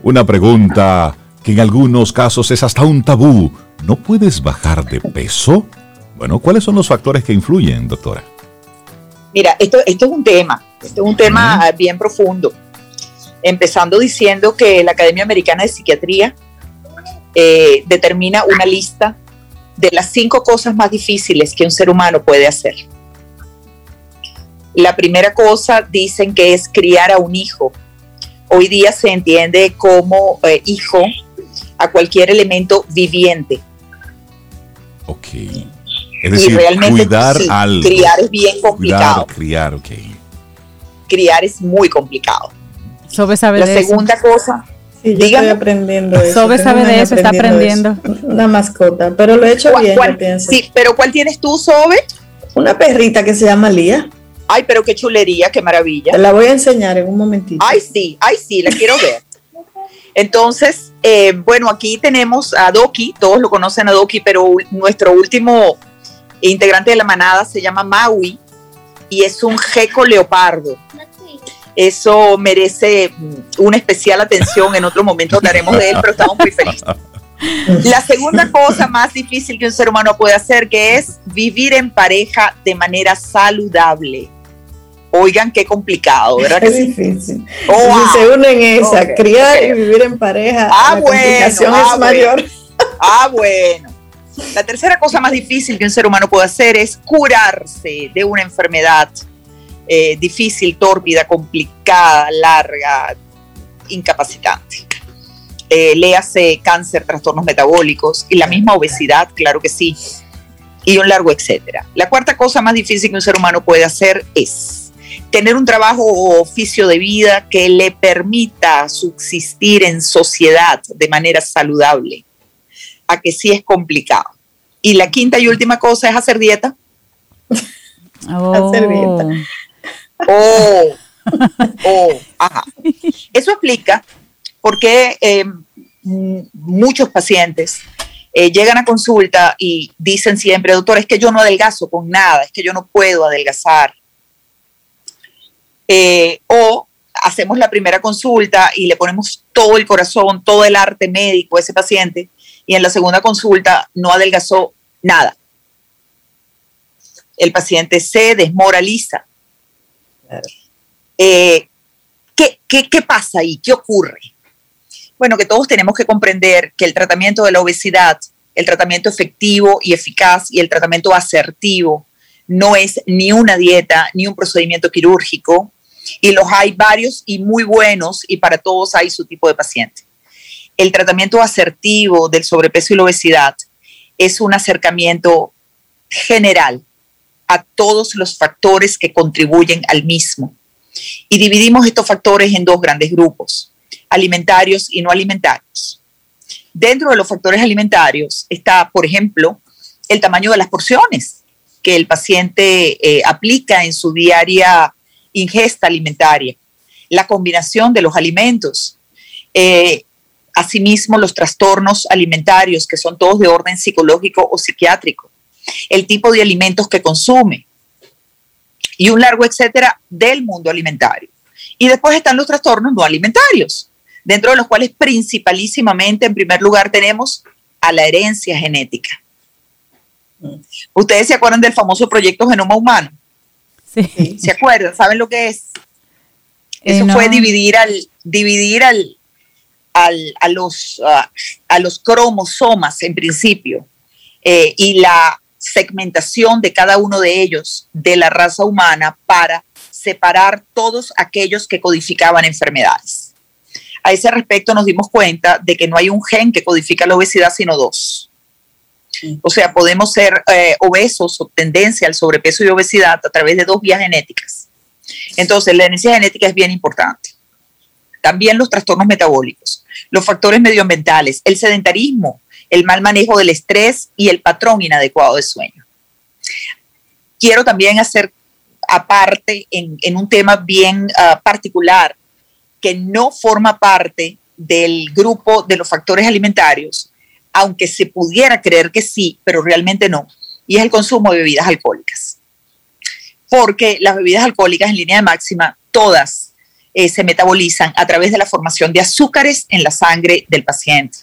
una pregunta que en algunos casos es hasta un tabú. ¿No puedes bajar de peso? Bueno, ¿cuáles son los factores que influyen, doctora? Mira, esto, esto es un tema, esto es un tema bien profundo empezando diciendo que la Academia Americana de Psiquiatría eh, determina una lista de las cinco cosas más difíciles que un ser humano puede hacer. La primera cosa dicen que es criar a un hijo. Hoy día se entiende como eh, hijo a cualquier elemento viviente. Ok. Es decir, cuidar al Criar es bien complicado. criar, ok. Criar es muy complicado. Sobe sabe La de segunda cosa. Sí, yo estoy aprendiendo eso. Sobe sabe de eso, está aprendiendo. Una mascota, pero lo he hecho bien, pienso. Sí, pero ¿cuál tienes tú, Sobe? Una perrita que se llama Lía. Ay, pero qué chulería, qué maravilla. Te la voy a enseñar en un momentito. Ay, sí, ay, sí, la quiero ver. Entonces, eh, bueno, aquí tenemos a Doki, todos lo conocen a Doki, pero nuestro último integrante de la manada se llama Maui y es un geco leopardo. Eso merece una especial atención. En otro momento hablaremos de él, pero estamos muy felices. La segunda cosa más difícil que un ser humano puede hacer, que es vivir en pareja de manera saludable. Oigan, qué complicado, ¿verdad? Es difícil. Oh, si se unen esa, criar y vivir en pareja, ah, la bueno, complicación ah, es mayor. Ah, bueno. La tercera cosa más difícil que un ser humano puede hacer es curarse de una enfermedad eh, difícil, tórpida, complicada, larga, incapacitante. Eh, léase cáncer, trastornos metabólicos y la misma obesidad, claro que sí, y un largo etcétera. La cuarta cosa más difícil que un ser humano puede hacer es tener un trabajo o oficio de vida que le permita subsistir en sociedad de manera saludable, a que sí es complicado. Y la quinta y última cosa es hacer dieta. Oh. hacer dieta. Oh, oh, ajá. Eso explica por qué em, muchos pacientes eh, llegan a consulta y dicen siempre, doctor, es que yo no adelgazo con nada, es que yo no puedo adelgazar. Eh, o hacemos la primera consulta y le ponemos todo el corazón, todo el arte médico a ese paciente y en la segunda consulta no adelgazó nada. El paciente se desmoraliza. Eh, ¿qué, qué pasa ahí? ¿Qué ocurre? Bueno, que todos tenemos que comprender que el tratamiento de la obesidad, el tratamiento efectivo y eficaz y el tratamiento asertivo no es ni una dieta ni un procedimiento quirúrgico, y los hay varios y muy buenos y para todos hay su tipo de paciente. El tratamiento asertivo del sobrepeso y la obesidad es un acercamiento general a todos los factores que contribuyen al mismo. Y dividimos estos factores en dos grandes grupos, alimentarios y no alimentarios. Dentro de los factores alimentarios está, por ejemplo, el tamaño de las porciones que el paciente eh, aplica en su diaria ingesta alimentaria, la combinación de los alimentos, eh, asimismo los trastornos alimentarios, que son todos de orden psicológico o psiquiátrico, el tipo de alimentos que consume y un largo etcétera del mundo alimentario. Y después están los trastornos no alimentarios, dentro de los cuales principalísimamente, en primer lugar, tenemos a la herencia genética. Ustedes se acuerdan del famoso proyecto Genoma Humano, ¿Se acuerdan? ¿Saben lo que es? Eh, Eso fue dividir al, dividir al, a, los, a los cromosomas en principio eh, y la segmentación de cada uno de ellos de la raza humana para separar todos aquellos que codificaban enfermedades. A ese respecto nos dimos cuenta de que no hay un gen que codifica la obesidad, sino dos. O sea, podemos ser eh, obesos o tendencia al sobrepeso y obesidad a través de dos vías genéticas. Entonces, la herencia genética es bien importante. También los trastornos metabólicos, los factores medioambientales, el sedentarismo, el mal manejo del estrés y el patrón inadecuado de sueño. Quiero también hacer aparte en, un tema bien ah, particular que no forma parte del grupo de los factores alimentarios, aunque se pudiera creer que sí, pero realmente no, y es el consumo de bebidas alcohólicas. Porque las bebidas alcohólicas en línea de máxima, todas eh, se metabolizan a través de la formación de azúcares en la sangre del paciente.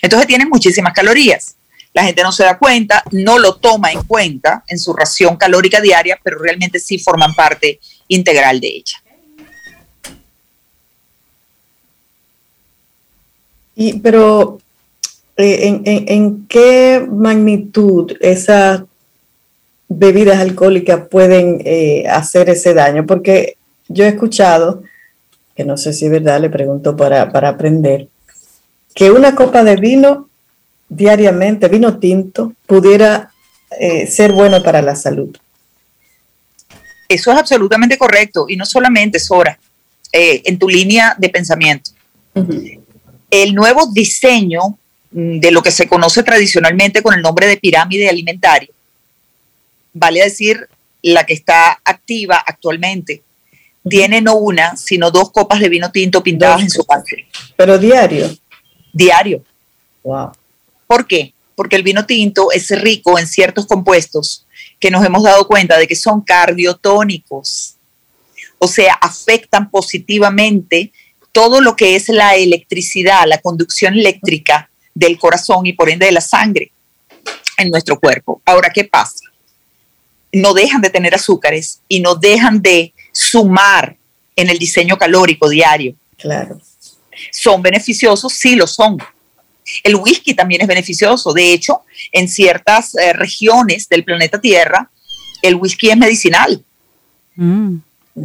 Entonces tienen muchísimas calorías. La gente no se da cuenta, no lo toma en cuenta en su ración calórica diaria, pero realmente sí forman parte integral de ella. Y, pero eh, en, qué magnitud esa bebidas alcohólicas pueden eh, hacer ese daño? Porque yo he escuchado, que no sé si es verdad, le pregunto para, para aprender, que una copa de vino diariamente, vino tinto, pudiera eh, ser bueno para la salud. Eso es absolutamente correcto y no solamente, Sora, eh, en tu línea de pensamiento. El nuevo diseño mm, de lo que se conoce tradicionalmente con el nombre de pirámide alimentaria, vale decir, la que está activa actualmente, tiene no una, sino dos copas de vino tinto pintadas en su parte. Pero diario. Diario. Wow. ¿Por qué? Porque el vino tinto es rico en ciertos compuestos que nos hemos dado cuenta de que son cardiotónicos. O sea, afectan positivamente todo lo que es la electricidad, la conducción eléctrica del corazón y por ende de la sangre en nuestro cuerpo. Ahora, ¿qué pasa? No dejan de tener azúcares y no dejan de sumar en el diseño calórico diario. Claro. ¿Son beneficiosos? Sí, lo son. El whisky también es beneficioso. De hecho, en ciertas eh, regiones del planeta Tierra, el whisky es medicinal. Mm.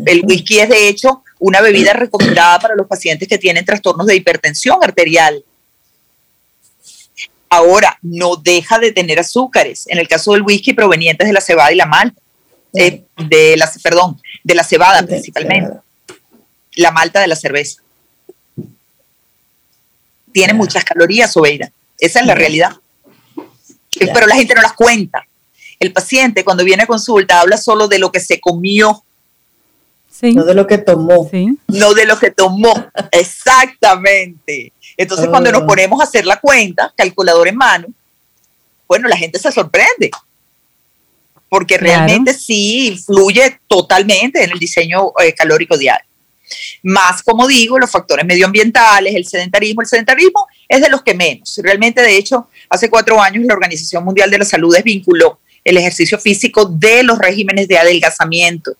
El whisky es, de hecho, una bebida recomendada para los pacientes que tienen trastornos de hipertensión arterial. Ahora, no deja de tener azúcares. En el caso del whisky, provenientes de la cebada y la malta. Eh, de la, perdón, de la cebada principalmente. La malta de la cerveza tiene muchas calorías, Oveira. Esa es la realidad. Pero la gente no las cuenta. El paciente cuando viene a consulta habla solo de lo que se comió. No de lo que tomó. No de lo que tomó. Exactamente. Entonces cuando nos ah. ponemos a hacer la cuenta, calculador en mano, bueno, la gente se sorprende. Porque realmente sí influye totalmente en el diseño eh, calórico diario. Más, como digo, los factores medioambientales, el sedentarismo. El sedentarismo es de los que menos. Realmente, de hecho, hace cuatro años la Organización Mundial de la Salud desvinculó el ejercicio físico de los regímenes de adelgazamiento.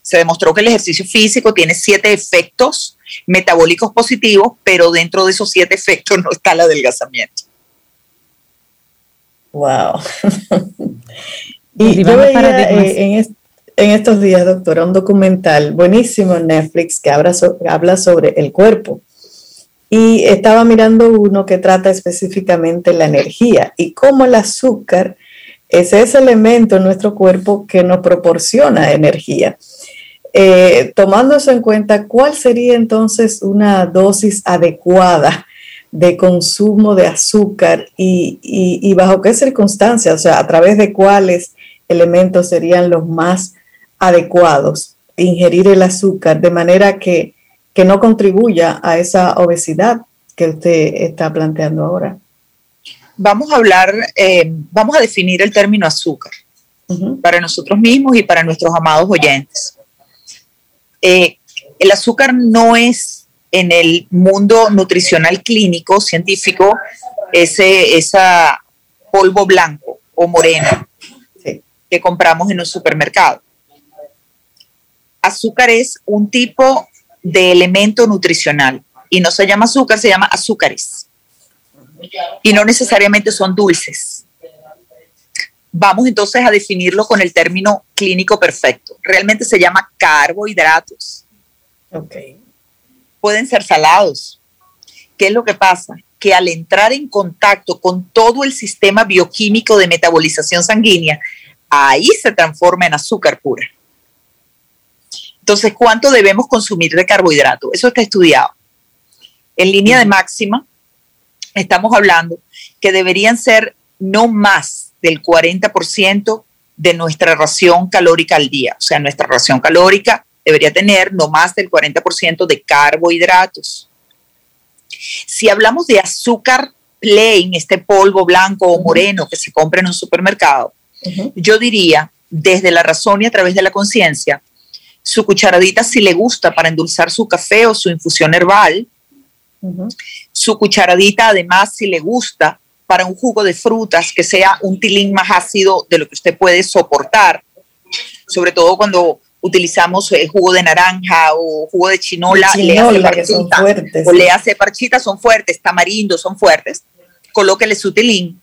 Se demostró que el ejercicio físico tiene siete efectos metabólicos positivos, pero dentro de esos siete efectos no está el adelgazamiento. Wow. y yo veía eh, en, en estos días, doctora, un documental buenísimo en Netflix que habla, habla sobre el cuerpo. Y estaba mirando uno que trata específicamente la energía y cómo el azúcar es ese elemento en nuestro cuerpo que nos proporciona energía. Eh, tomando eso en cuenta, ¿cuál sería entonces una dosis adecuada de consumo de azúcar y, y bajo qué circunstancias? O sea, a través de cuáles elementos serían los más adecuados, ingerir el azúcar de manera que, no contribuya a esa obesidad que usted está planteando ahora? Vamos a hablar, eh, vamos a definir el término azúcar para nosotros mismos y para nuestros amados oyentes. Eh, el azúcar no es en el mundo nutricional clínico, científico, ese esa polvo blanco o moreno que compramos en un supermercado azúcar es un tipo de elemento nutricional y no se llama azúcar, se llama azúcares. Y no necesariamente son dulces. Vamos entonces a definirlo con el término clínico perfecto. Realmente se llama carbohidratos. Ok. Pueden ser salados. ¿Qué es lo que pasa? Que al entrar en contacto con todo el sistema bioquímico de metabolización sanguínea, ahí se transforma en azúcar pura. Entonces, ¿cuánto debemos consumir de carbohidrato? Eso está estudiado. En línea de máxima, estamos hablando que deberían ser no más del 40% de nuestra ración calórica al día. O sea, nuestra ración calórica debería tener no más del 40% de carbohidratos. Si hablamos de azúcar plain, este polvo blanco o moreno que se compra en un supermercado, yo diría, desde la razón y a través de la conciencia, su cucharadita si le gusta para endulzar su café o su infusión herbal, su cucharadita además si le gusta para un jugo de frutas que sea un tilín más ácido de lo que usted puede soportar, sobre todo cuando utilizamos eh, jugo de naranja o jugo de chinola, le hace parchita, o le hace parchita, son fuertes, tamarindo, son fuertes, colóquele su tilín.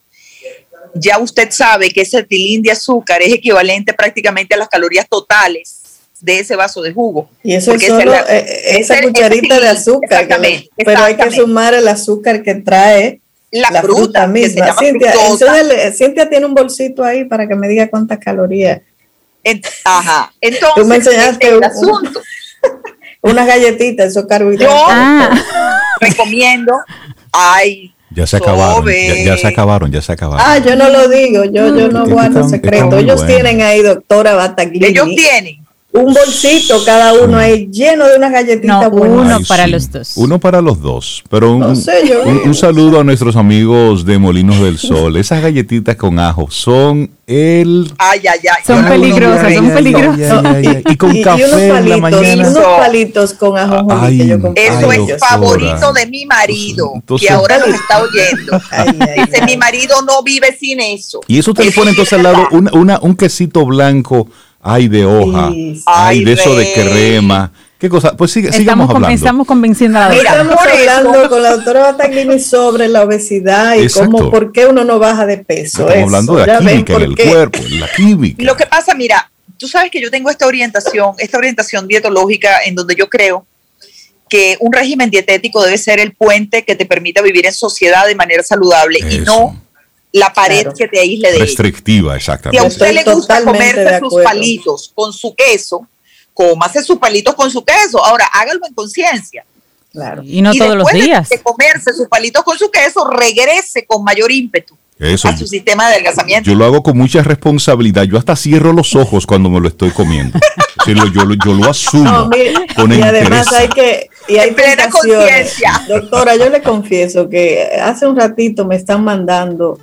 Ya usted sabe que ese tilín de azúcar es equivalente prácticamente a las calorías totales de ese vaso de jugo. Y eso es solo eh, esa cucharita de azúcar, pero hay que sumar el azúcar que trae la, fruta, misma. Cintia, tiene un bolsito ahí para que me diga cuántas calorías. ajá, entonces tú me enseñaste el asunto. unas galletitas, esos carbohidratos. Yo ah. recomiendo, ay, ya se acabaron, ya, se acabaron, ya se acabaron. Ah, yo no lo digo, yo, yo no guardo secreto. Ellos tienen ahí, doctora Bataglini. Ellos tienen un bolsito cada uno ahí lleno de unas galletitas Uno para los dos. Uno para los dos. Pero un, un, saludo a nuestros amigos de Molinos del Sol. Esas galletitas con ajo son el. Ay, ay, ay. Son peligrosas, son peligrosas. Y con café unos palitos, en la mañana. unos palitos con ajo. que yo Eso es favorito de mi marido, que ahora nos está oyendo. Dice: Mi marido no vive sin eso. Y eso te lo pone entonces al lado una, un quesito blanco hay de hoja, hay de eso de crema. ¿Qué cosa? Pues sigue, sigamos hablando. Estamos convenciendo a la Mira, Estamos hablando con la doctora Bataglini sobre la obesidad y cómo, por qué uno no baja de peso. Estamos hablando de la química en el cuerpo, la química. Lo que pasa, mira, tú sabes que yo tengo esta orientación, esta orientación dietológica en donde yo creo que un régimen dietético debe ser el puente que te permita vivir en sociedad de manera saludable y no la pared que te aísle de Restrictiva, exactamente. Si a usted le gusta comerse sus palitos con su queso, cómase sus palitos con su queso. Ahora, hágalo en conciencia. Claro. Y no todos los días. De, comerse sus palitos con su queso, regrese con mayor ímpetu. a su sistema de adelgazamiento. Yo lo hago con mucha responsabilidad. Yo hasta cierro los ojos cuando me lo estoy comiendo. yo, yo, lo asumo. y además hay que. Y hay plena conciencia. Doctora, yo le confieso que hace un ratito me están mandando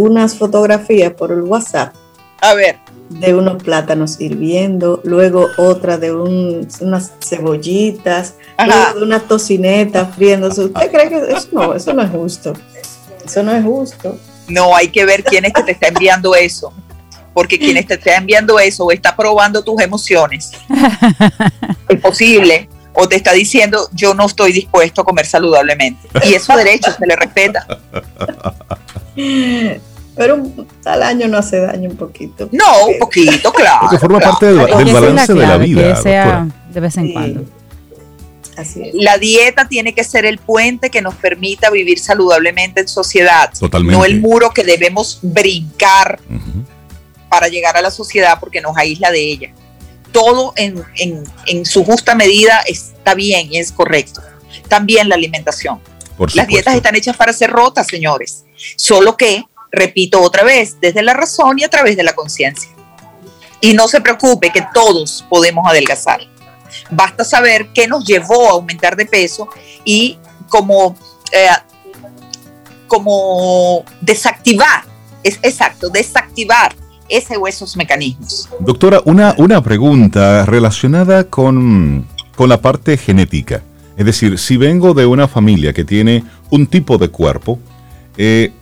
unas fotografías por el WhatsApp. A ver. De unos plátanos hirviendo, luego otra de unas cebollitas, luego de unas tocinetas friéndose. ¿Usted cree que eso no, eso no es justo? Eso no es justo. No, hay que ver quién es que te está enviando eso. Porque quien te está enviando eso está probando tus emociones. Es posible o te está diciendo yo no estoy dispuesto a comer saludablemente. Y eso derecho se le respeta. Pero al año no hace daño un poquito. No, un poquito, claro. Porque forma parte del, balance de la vida. Que sea de vez en cuando. Así es. La dieta tiene que ser el puente que nos permita vivir saludablemente en sociedad. Totalmente. No el muro que debemos brincar para llegar a la sociedad porque nos aísla de ella. Todo en, en su justa medida está bien y es correcto. También la alimentación. Las dietas están hechas para ser rotas, señores. Solo que, repito otra vez, desde la razón y a través de la conciencia. Y no se preocupe que todos podemos adelgazar. Basta saber qué nos llevó a aumentar de peso y como, eh, como desactivar, es exacto, desactivar ese o esos mecanismos. Doctora, una, una pregunta relacionada con, con la parte genética. Es decir, si vengo de una familia que tiene un tipo de cuerpo, eh,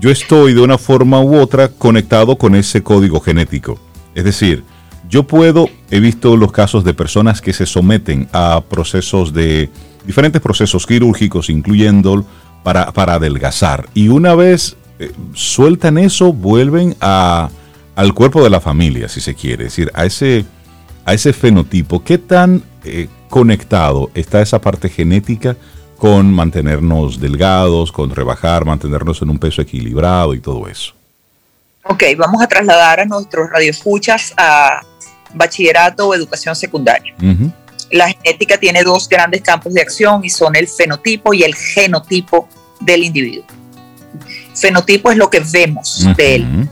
yo estoy de una forma u otra conectado con ese código genético. Es decir, yo puedo, he visto los casos de personas que se someten a procesos de, diferentes procesos quirúrgicos, incluyendo para, para adelgazar. Y una vez eh, sueltan eso, vuelven a, al cuerpo de la familia, si se quiere. Es decir, a ese, a ese fenotipo. ¿Qué tan eh, conectado está esa parte genética con mantenernos delgados, con rebajar, mantenernos en un peso equilibrado y todo eso. Ok, vamos a trasladar a nuestros radioescuchas a bachillerato o educación secundaria. La genética tiene dos grandes campos de acción y son el fenotipo y el genotipo del individuo. Fenotipo es lo que vemos de él.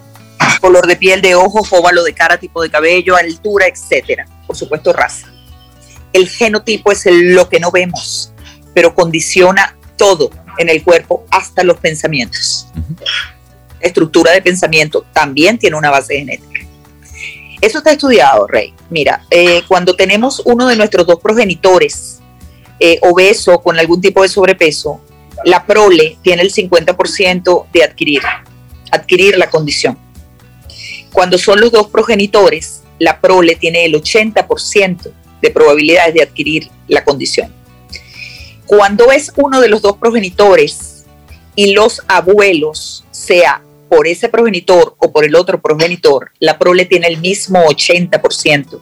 Color de piel, de ojos, óvalo de cara, tipo de cabello, altura, etcétera. Por supuesto, raza el genotipo es lo que no vemos, pero condiciona todo en el cuerpo, hasta los pensamientos. estructura de pensamiento también tiene una base genética. Eso está estudiado, Rey. Mira, eh, cuando tenemos uno de nuestros dos progenitores eh, obeso con algún tipo de sobrepeso, la prole tiene el 50% de adquirir, adquirir la condición. Cuando son los dos progenitores, la prole tiene el 80% de probabilidades de adquirir la condición. Cuando es uno de los dos progenitores y los abuelos, sea por ese progenitor o por el otro progenitor, la prole tiene el mismo 80%.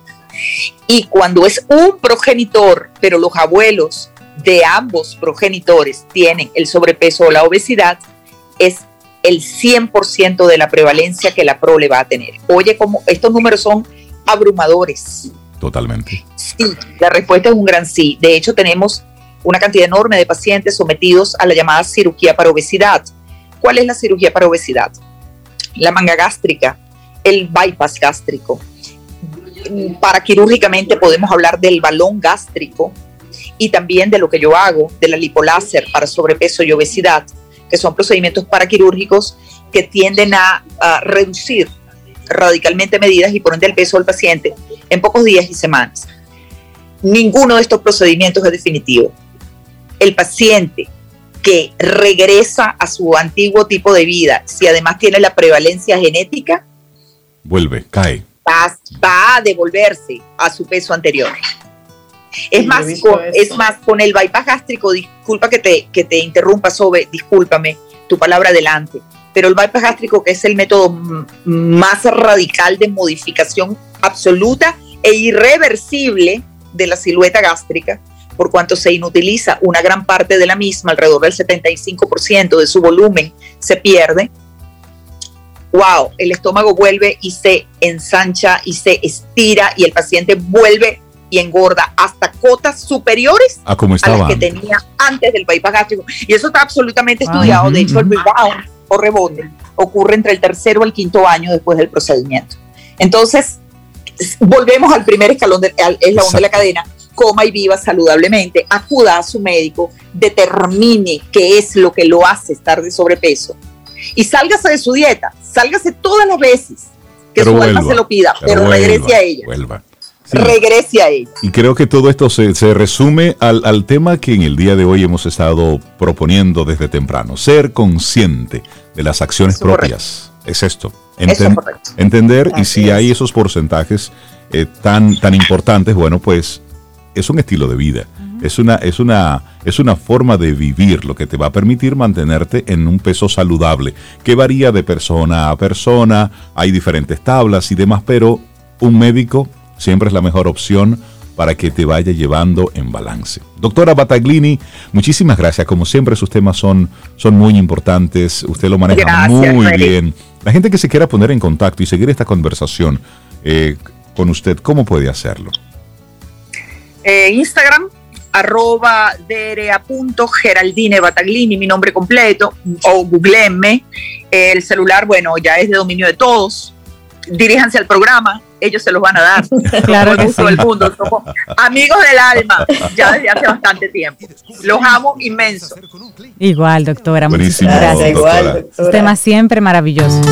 Y cuando es un progenitor, pero los abuelos de ambos progenitores tienen el sobrepeso o la obesidad, es el 100% de la prevalencia que la prole va a tener. Oye, como estos números son abrumadores. Totalmente. Sí, la respuesta es un gran sí. De hecho, tenemos una cantidad enorme de pacientes sometidos a la llamada cirugía para obesidad. ¿Cuál es la cirugía para obesidad? La manga gástrica, el bypass gástrico. Para quirúrgicamente podemos hablar del balón gástrico y también de lo que yo hago, de la lipoláser para sobrepeso y obesidad, que son procedimientos paraquirúrgicos que tienden a, reducir radicalmente medidas y poner el peso del paciente en pocos días y semanas. Ninguno de estos procedimientos es definitivo. El paciente que regresa a su antiguo tipo de vida, si además tiene la prevalencia genética, vuelve, cae. Va, a devolverse a su peso anterior. Es más, con, es más, con el bypass gástrico, disculpa que te, que te interrumpa, Sobe, discúlpame, tu palabra adelante, pero el bypass gástrico, que es el método más radical de modificación absoluta e irreversible de la silueta gástrica, por cuanto se inutiliza una gran parte de la misma, alrededor del 75% de su volumen se pierde. Wow, el estómago vuelve y se ensancha y se estira y el paciente vuelve y engorda hasta cotas superiores a, como las que tenía antes del bypass gástrico. Y eso está absolutamente estudiado. De hecho, el rebound o rebote ocurre entre el tercero y el quinto año después del procedimiento. Entonces, volvemos al primer escalón del eslabón de la cadena, coma y viva saludablemente, acuda a su médico, determine qué es lo que lo hace estar de sobrepeso y sálgase de su dieta, sálgase todas las veces que su alma se lo pida, pero, regrese a ella. Regrese a ella. Y creo que todo esto se, resume al, al, tema que en el día de hoy hemos estado proponiendo desde temprano, ser consciente de las acciones propias. Es esto. entender y si hay esos porcentajes eh, tan, tan importantes, bueno, pues es un estilo de vida. Es una, es, una, es una forma de vivir lo que te va a permitir mantenerte en un peso saludable, que varía de persona a persona, hay diferentes tablas y demás, pero un médico siempre es la mejor opción para que te vaya llevando en balance. Doctora Bataglini, muchísimas gracias. Como siempre, sus temas son, son muy importantes. Usted lo maneja muy bien. La gente que se quiera poner en contacto y seguir esta conversación eh, con usted, ¿cómo puede hacerlo? Eh, Instagram, arroba Geraldine Bataglini, mi nombre completo, o googleenme. El celular, bueno, ya es de dominio de todos. Diríjanse al programa, ellos se los van a dar. Claro el mundo. Somos amigos del alma ya desde hace bastante tiempo. Los amo inmenso. Igual, doctora. Buenísimo, gracias. Igual, Temas siempre maravillosos.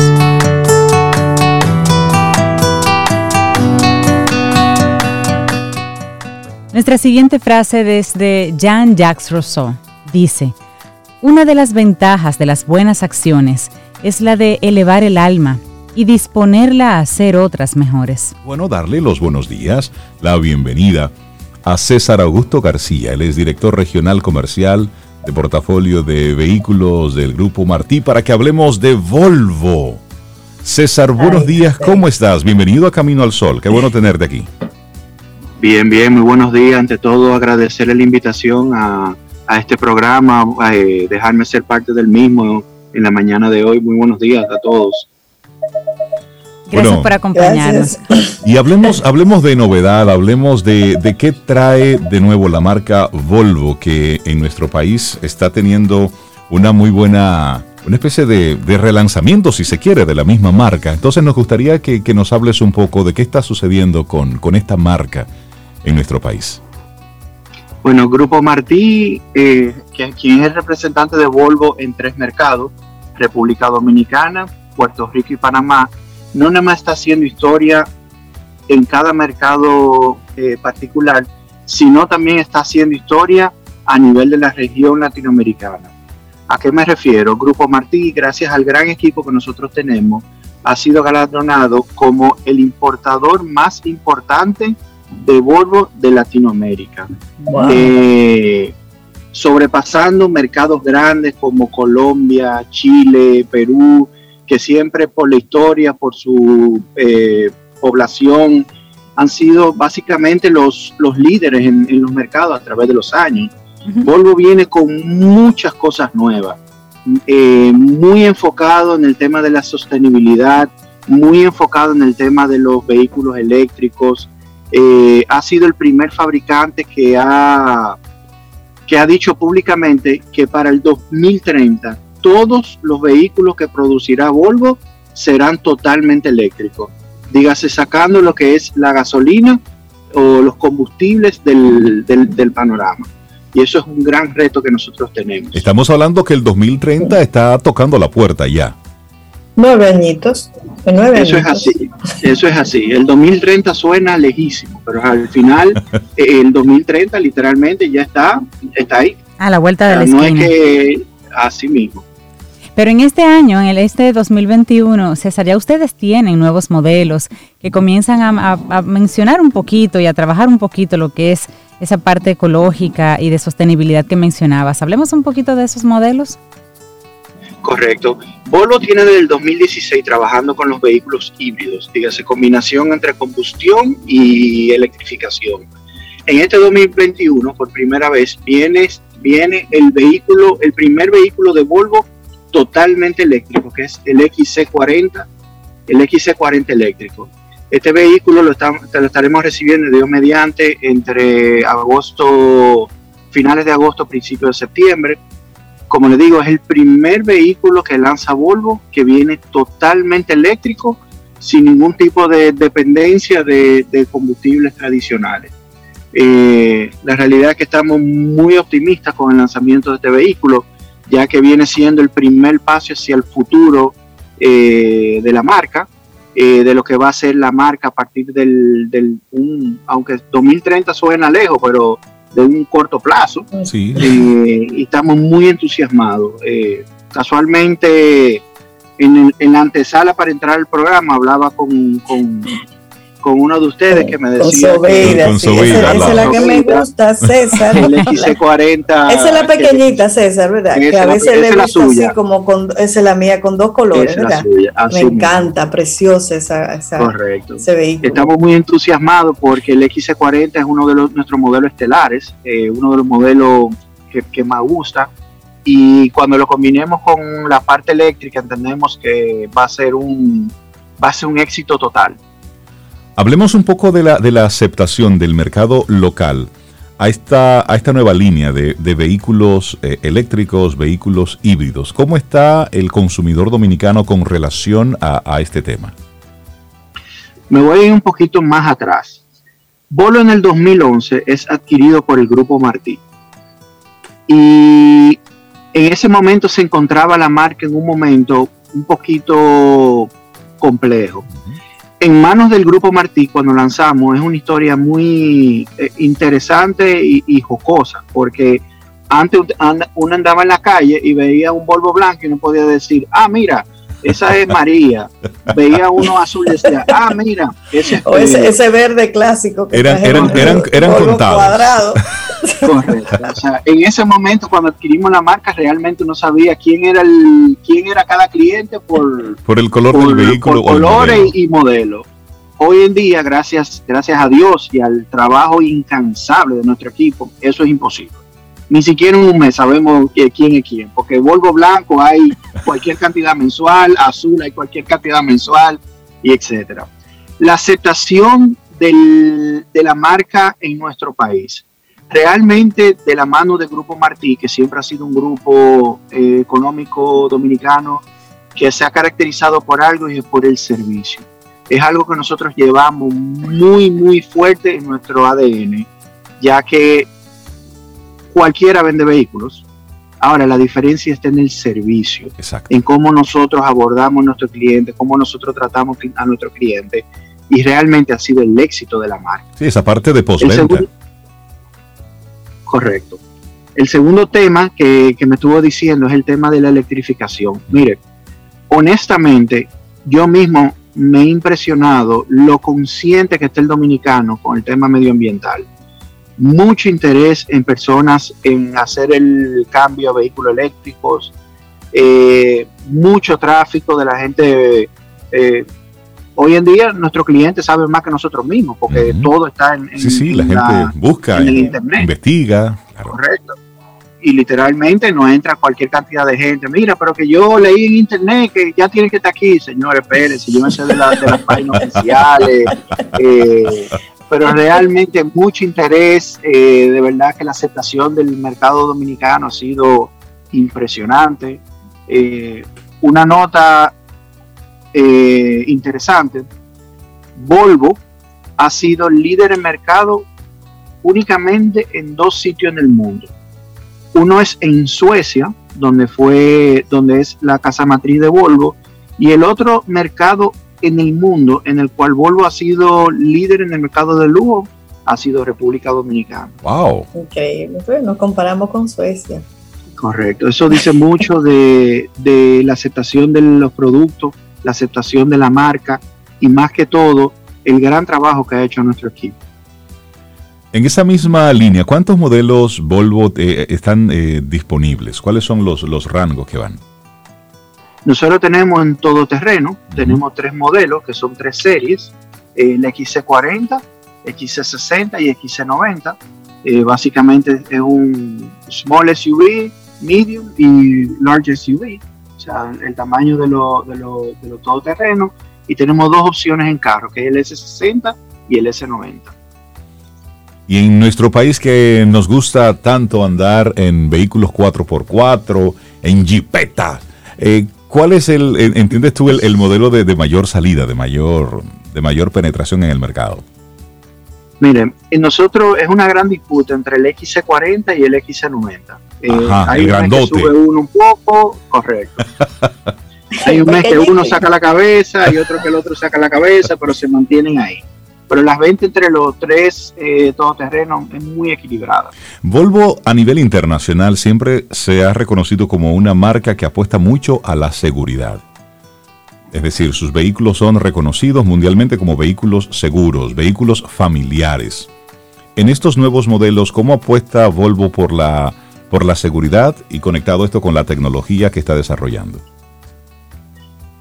Nuestra siguiente frase desde Jean-Jacques Rousseau dice, una de las ventajas de las buenas acciones es la de elevar el alma y disponerla a hacer otras mejores. Bueno, darle los buenos días, la bienvenida a César Augusto García. Él es director regional comercial de portafolio de vehículos del Grupo Martí para que hablemos de Volvo. César, buenos días, ¿cómo estás? Bienvenido a Camino al Sol, qué bueno tenerte aquí. Bien, bien, muy buenos días. Ante todo, agradecerle la invitación a, este programa, eh, dejarme ser parte del mismo en la mañana de hoy. Muy buenos días a todos. Gracias por acompañarnos. Y hablemos, hablemos de novedad, hablemos de, de, qué trae de nuevo la marca Volvo, que en nuestro país está teniendo una muy buena, una especie de, relanzamiento, si se quiere, de la misma marca. Entonces nos gustaría que, nos hables un poco de qué está sucediendo con, con esta marca en nuestro país. Bueno, Grupo Martí, eh, quien es el representante de Volvo en tres mercados, República Dominicana, Puerto Rico y Panamá, no nada más está haciendo historia en cada mercado eh, particular, sino también está haciendo historia a nivel de la región latinoamericana. ¿A qué me refiero? Grupo Martí, gracias al gran equipo que nosotros tenemos, ha sido galardonado como el importador más importante de Volvo de Latinoamérica. Eh, sobrepasando mercados grandes como Colombia, Chile, Perú, que siempre por la historia, por su eh, población, han sido básicamente los, los líderes en, los mercados a través de los años. Volvo viene con muchas cosas nuevas, eh, muy enfocado en el tema de la sostenibilidad, muy enfocado en el tema de los vehículos eléctricos. Eh, ha sido el primer fabricante que ha, que ha dicho públicamente que para el 2030 todos los vehículos que producirá Volvo serán totalmente eléctricos dígase sacando lo que es la gasolina o los combustibles del, del, panorama. Y eso es un gran reto que nosotros tenemos. Estamos hablando que el 2030 está tocando la puerta ya. Nueve añitos. Nueve eso es así. Eso es así. El 2030 suena lejísimo, pero al final el 2030 literalmente ya está, está ahí. A la vuelta de la esquina. No es que así mismo. Pero en este año, en el este 2021, César, ya ustedes tienen nuevos modelos que comienzan a, mencionar un poquito y a trabajar un poquito lo que es esa parte ecológica y de sostenibilidad que mencionabas. Hablemos un poquito de esos modelos. Correcto. Volvo tiene desde el 2016 trabajando con los vehículos híbridos, dígase combinación entre combustión y electrificación. En este 2021, por primera vez, viene, viene el vehículo, el primer vehículo de Volvo totalmente eléctrico, que es el XC40, el XC40 eléctrico. Este vehículo lo, lo estaremos recibiendo, Dios mediante, entre agosto, finales de agosto, principios de septiembre. Como le digo, es el primer vehículo que lanza Volvo que viene totalmente eléctrico, sin ningún tipo de dependencia de, combustibles tradicionales. Eh, la realidad es que estamos muy optimistas con el lanzamiento de este vehículo ya que viene siendo el primer paso hacia el futuro eh, de la marca, eh, de lo que va a ser la marca a partir del, del un, aunque 2030 suena lejos, pero de un corto plazo. Sí. Eh, y estamos muy entusiasmados. casualmente, en, en, la antesala para entrar al programa hablaba con, con con uno de ustedes que me decía con esa, es la que me gusta, César. el XC40. Esa es la pequeñita, César, ¿verdad? Que a veces le gusta así como con, esa es la mía con dos colores, ¿verdad? me encanta, preciosa esa, esa, Correcto. ese vehículo. Estamos muy entusiasmados porque el XC40 es uno de los, nuestros modelos estelares, eh, uno de los modelos que, que más gusta y cuando lo combinemos con la parte eléctrica entendemos que va a ser un va a ser un éxito total. Hablemos un poco de la, de la aceptación del mercado local a esta, a esta nueva línea de, vehículos eh, eléctricos, vehículos híbridos. ¿Cómo está el consumidor dominicano con relación a, este tema? Me voy a ir un poquito más atrás. Bolo en el 2011 es adquirido por el Grupo Martí. Y en ese momento se encontraba la marca en un momento un poquito complejo en manos del grupo Martí, cuando lanzamos, es una historia muy eh, interesante y, jocosa, porque antes uno andaba en la calle y veía un Volvo blanco y no podía decir, ah, mira, esa es María. Veía uno azul y decía, ah, mira, ese es ese, verde clásico. Que eran, eran, eran, eran contados. Correcto. O sea, en ese momento, cuando adquirimos la marca, realmente no sabía quién era el, quién era cada cliente por, por el color del vehículo. Por colores y modelo. Hoy en día, gracias, gracias a Dios y al trabajo incansable de nuestro equipo, eso es imposible. Ni siquiera en un mes sabemos quién es quién, porque Volvo blanco hay cualquier cantidad mensual, azul hay cualquier cantidad mensual, y etcétera. La aceptación de la marca en nuestro país realmente de la mano del Grupo Martí, que siempre ha sido un grupo eh, económico dominicano que se ha caracterizado por algo y es por el servicio. Es algo que nosotros llevamos muy, muy fuerte en nuestro ADN, ya que cualquiera vende vehículos. Ahora, la diferencia está en el servicio, en cómo nosotros abordamos a nuestro cliente, cómo nosotros tratamos a nuestro cliente, y realmente ha sido el éxito de la marca. Sí, esa parte de postventa. Correcto. El segundo tema que, me estuvo diciendo es el tema de la electrificación. Mire, honestamente, yo mismo me he impresionado lo consciente que está el dominicano con el tema medioambiental. Mucho interés en personas en hacer el cambio a vehículos eléctricos. eh, mucho tráfico de la gente. Eh, hoy en día nuestros clientes saben más que nosotros mismos, porque todo está en, Sí, sí, la, gente busca, en internet. investiga. Correcto. Y literalmente no entra cualquier cantidad de gente. Mira, pero que yo leí en internet que ya tiene que estar aquí, señores Pérez, yo me sé de, la, de las páginas oficiales. Eh, pero realmente mucho interés, eh, de verdad que la aceptación del mercado dominicano ha sido impresionante. Eh, una nota eh, interesante, Volvo ha sido líder en mercado únicamente en dos sitios en el mundo. Uno es en Suecia, donde fue, donde es la casa matriz de Volvo, y el otro mercado en el mundo en el cual Volvo ha sido líder en el mercado de lujo ha sido República Dominicana. Wow. Increíble. nos comparamos con Suecia. Correcto. Eso dice mucho de, de la aceptación de los productos, la aceptación de la marca y más que todo el gran trabajo que ha hecho nuestro equipo. En esa misma línea, ¿cuántos modelos Volvo eh, están eh, disponibles? ¿Cuáles son los, los rangos que van? Nosotros tenemos en todo terreno, tenemos tres modelos que son tres series, el XC40, XC60 y XC90. Eh, básicamente es un small SUV, medium y large SUV, o sea, el tamaño de los de lo, de todoterrenos. Y tenemos dos opciones en carro, que es el S60 y el S90. Y en nuestro país que nos gusta tanto andar en vehículos 4x4, en jipetas, eh, ¿Cuál es el, entiendes tú, el, modelo de, mayor salida, de mayor, de mayor penetración en el mercado? Miren, en nosotros es una gran disputa entre el XC40 y el XC90. Eh, Ajá, hay el grandote. sube uno un poco, correcto. hay un mes que uno saca la cabeza y otro que el otro saca la cabeza, pero se mantienen ahí pero las ventas entre los tres eh, todoterrenos es muy equilibrada. Volvo a nivel internacional siempre se ha reconocido como una marca que apuesta mucho a la seguridad. Es decir, sus vehículos son reconocidos mundialmente como vehículos seguros, vehículos familiares. En estos nuevos modelos, ¿cómo apuesta Volvo por la, por la seguridad y conectado esto con la tecnología que está desarrollando?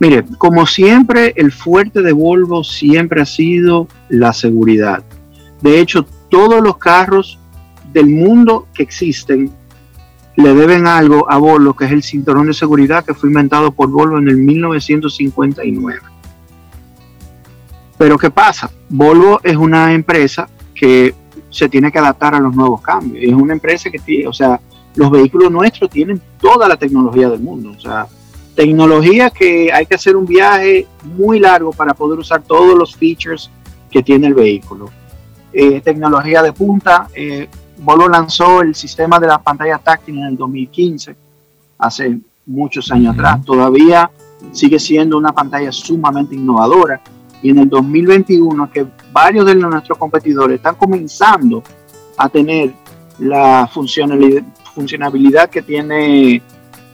Mire, como siempre, el fuerte de Volvo siempre ha sido la seguridad. De hecho, todos los carros del mundo que existen le deben algo a Volvo, que es el cinturón de seguridad que fue inventado por Volvo en el 1959. Pero ¿qué pasa? Volvo es una empresa que se tiene que adaptar a los nuevos cambios. Es una empresa que tiene, o sea, los vehículos nuestros tienen toda la tecnología del mundo. O sea, Tecnología que hay que hacer un viaje muy largo para poder usar todos los features que tiene el vehículo. Eh, tecnología de punta. Eh, Volvo lanzó el sistema de la pantalla táctil en el 2015, hace muchos años atrás. Todavía sigue siendo una pantalla sumamente innovadora. Y en el 2021, que varios de nuestros competidores están comenzando a tener la funcionalidad que tiene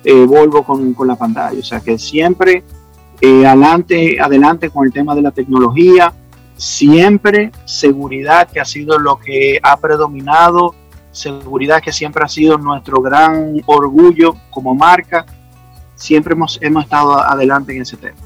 eh, Volvo con, la pantalla. O sea que siempre eh, adelante, adelante con el tema de la tecnología, siempre seguridad que ha sido lo que ha predominado, seguridad que siempre ha sido nuestro gran orgullo como marca, siempre hemos, hemos estado adelante en ese tema.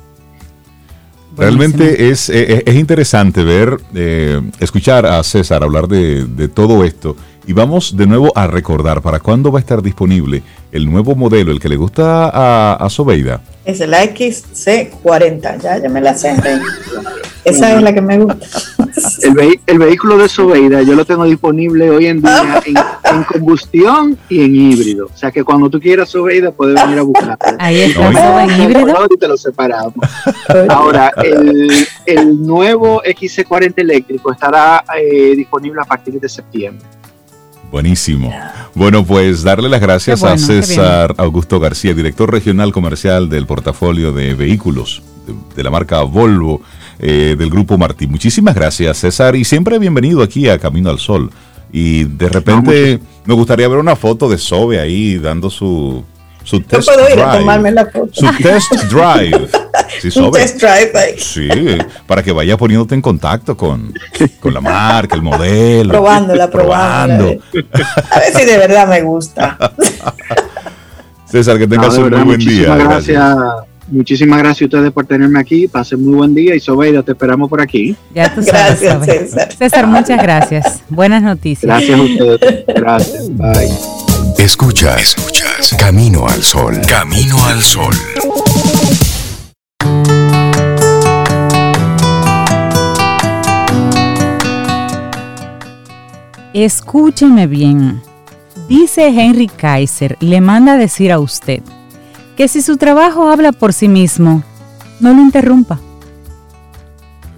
Realmente es, es, interesante ver, eh, escuchar a César hablar de, de todo esto y vamos de nuevo a recordar para cuándo va a estar disponible el nuevo modelo, el que le gusta a, a Sobeida. Es el XC40, ya, ya me la sé. Esa es la que me gusta. El, vehículo de Sobeida yo lo tengo disponible hoy en día en, combustión y en híbrido. O sea que cuando tú quieras Sobeida puedes venir a buscar. Ahí está, en híbrido. Y te lo separamos. Ahora, el, nuevo XC40 eléctrico estará eh, disponible a partir de septiembre. Buenísimo. Bueno, pues darle las gracias a César Augusto García, director regional comercial del portafolio de vehículos de, la marca Volvo eh, del Grupo Martí. Muchísimas gracias, César, y siempre bienvenido aquí a Camino al Sol. Y de repente me gustaría ver una foto de Sobe ahí dando su, su test puedo ir a tomarme la foto. Su test drive. Sí, Un test drive ahí. Sí, para que vaya poniéndote en contacto con, con la marca, el modelo. Probándola, probando. A ver si de verdad me gusta. César, que tengas un muy buen día. Gracias. Muchísimas gracias a ustedes por tenerme aquí. Pasen muy buen día y Sobeida, te esperamos por aquí. Ya tú sabes, gracias, César. César, muchas gracias. Buenas noticias. Gracias a ustedes. Gracias. Bye. Escuchas, escuchas. Camino al sol. Camino al sol. Escúcheme bien. Dice Henry Kaiser, le manda a decir a usted que si su trabajo habla por sí mismo, no lo interrumpa.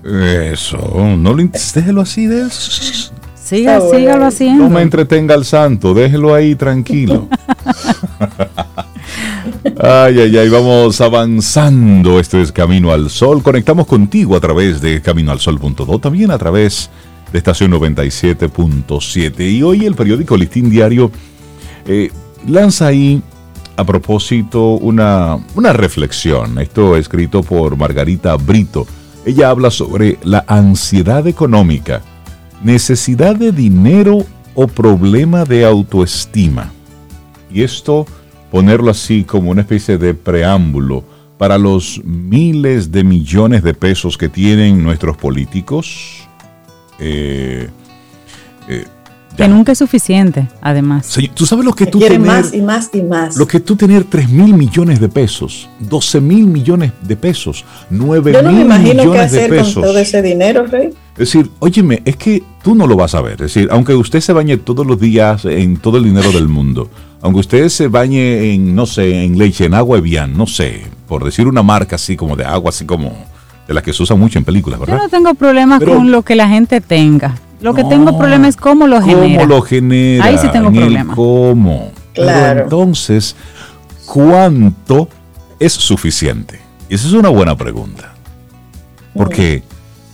Eso, no lo déjelo así de Siga, sígalo haciendo. No me entretenga al santo, déjelo ahí tranquilo. ay, ay, ay, vamos avanzando. Este es Camino al Sol. Conectamos contigo a través de caminoalsol.do, también a través de estación 97.7. Y hoy el periódico Listín Diario eh, lanza ahí a propósito una, una reflexión. Esto escrito por Margarita Brito. Ella habla sobre la ansiedad económica, necesidad de dinero o problema de autoestima. Y esto ponerlo así como una especie de preámbulo para los miles de millones de pesos que tienen nuestros políticos, eh, eh, que nunca es suficiente, además. tú sabes lo que tú tener, más y más y más. Lo que tú tener 3 mil millones de pesos, 12 mil millones de pesos, 9 Yo no me imagino qué hacer Con todo ese dinero, Rey. Es decir, óyeme, es que tú no lo vas a ver. Es decir, aunque usted se bañe todos los días en todo el dinero del mundo, aunque usted se bañe en, no sé, en leche, en agua Evian, no sé, por decir una marca así como de agua, así como de la que se usa mucho en películas, ¿verdad? Yo no tengo problemas con lo que la gente tenga. Lo que tengo problema es cómo lo genera. ¿Cómo lo genera? Ahí sí tengo problema. ¿Cómo? Claro. entonces, ¿cuánto es suficiente? Y esa es una buena pregunta. Porque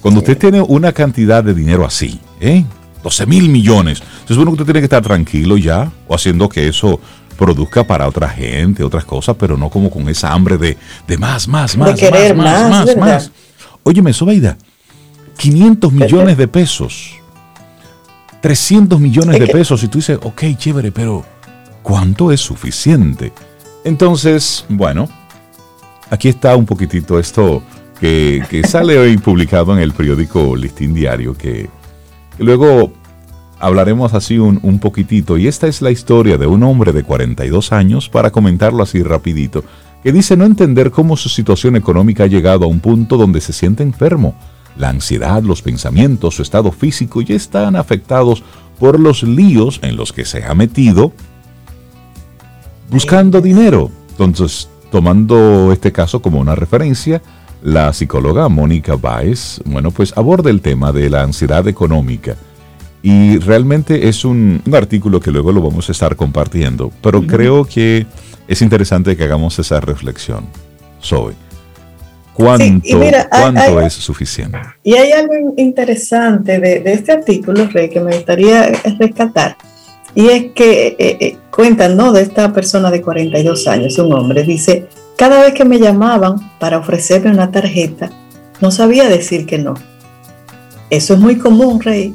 cuando usted tiene una cantidad de dinero así, ¿eh? 12 mil millones, se supone que usted tiene que estar tranquilo ya o haciendo que eso produzca para otra gente, otras cosas, pero no como con esa hambre de, de más, más, más, de querer más, más, más, más. Óyeme, Sobeida, 500 millones de pesos, 300 millones de pesos, y tú dices, ok, chévere, pero ¿cuánto es suficiente? Entonces, bueno, aquí está un poquitito esto que, sale hoy publicado en el periódico Listín Diario, que, luego hablaremos así un, un, poquitito. Y esta es la historia de un hombre de 42 años, para comentarlo así rapidito, que dice no entender cómo su situación económica ha llegado a un punto donde se siente enfermo. La ansiedad, los pensamientos, su estado físico ya están afectados por los líos en los que se ha metido buscando dinero. Entonces, tomando este caso como una referencia, la psicóloga Mónica Baez, bueno, pues aborda el tema de la ansiedad económica. Y realmente es un, un artículo que luego lo vamos a estar compartiendo, pero creo que es interesante que hagamos esa reflexión. Soy. ¿Cuánto, es suficiente? Y hay algo interesante de, este artículo, Rey, que me gustaría rescatar. Y es que eh, eh, cuentan, ¿no? De esta persona de 42 años, un hombre, dice, cada vez que me llamaban para ofrecerme una tarjeta, no sabía decir que no. Eso es muy común, Rey.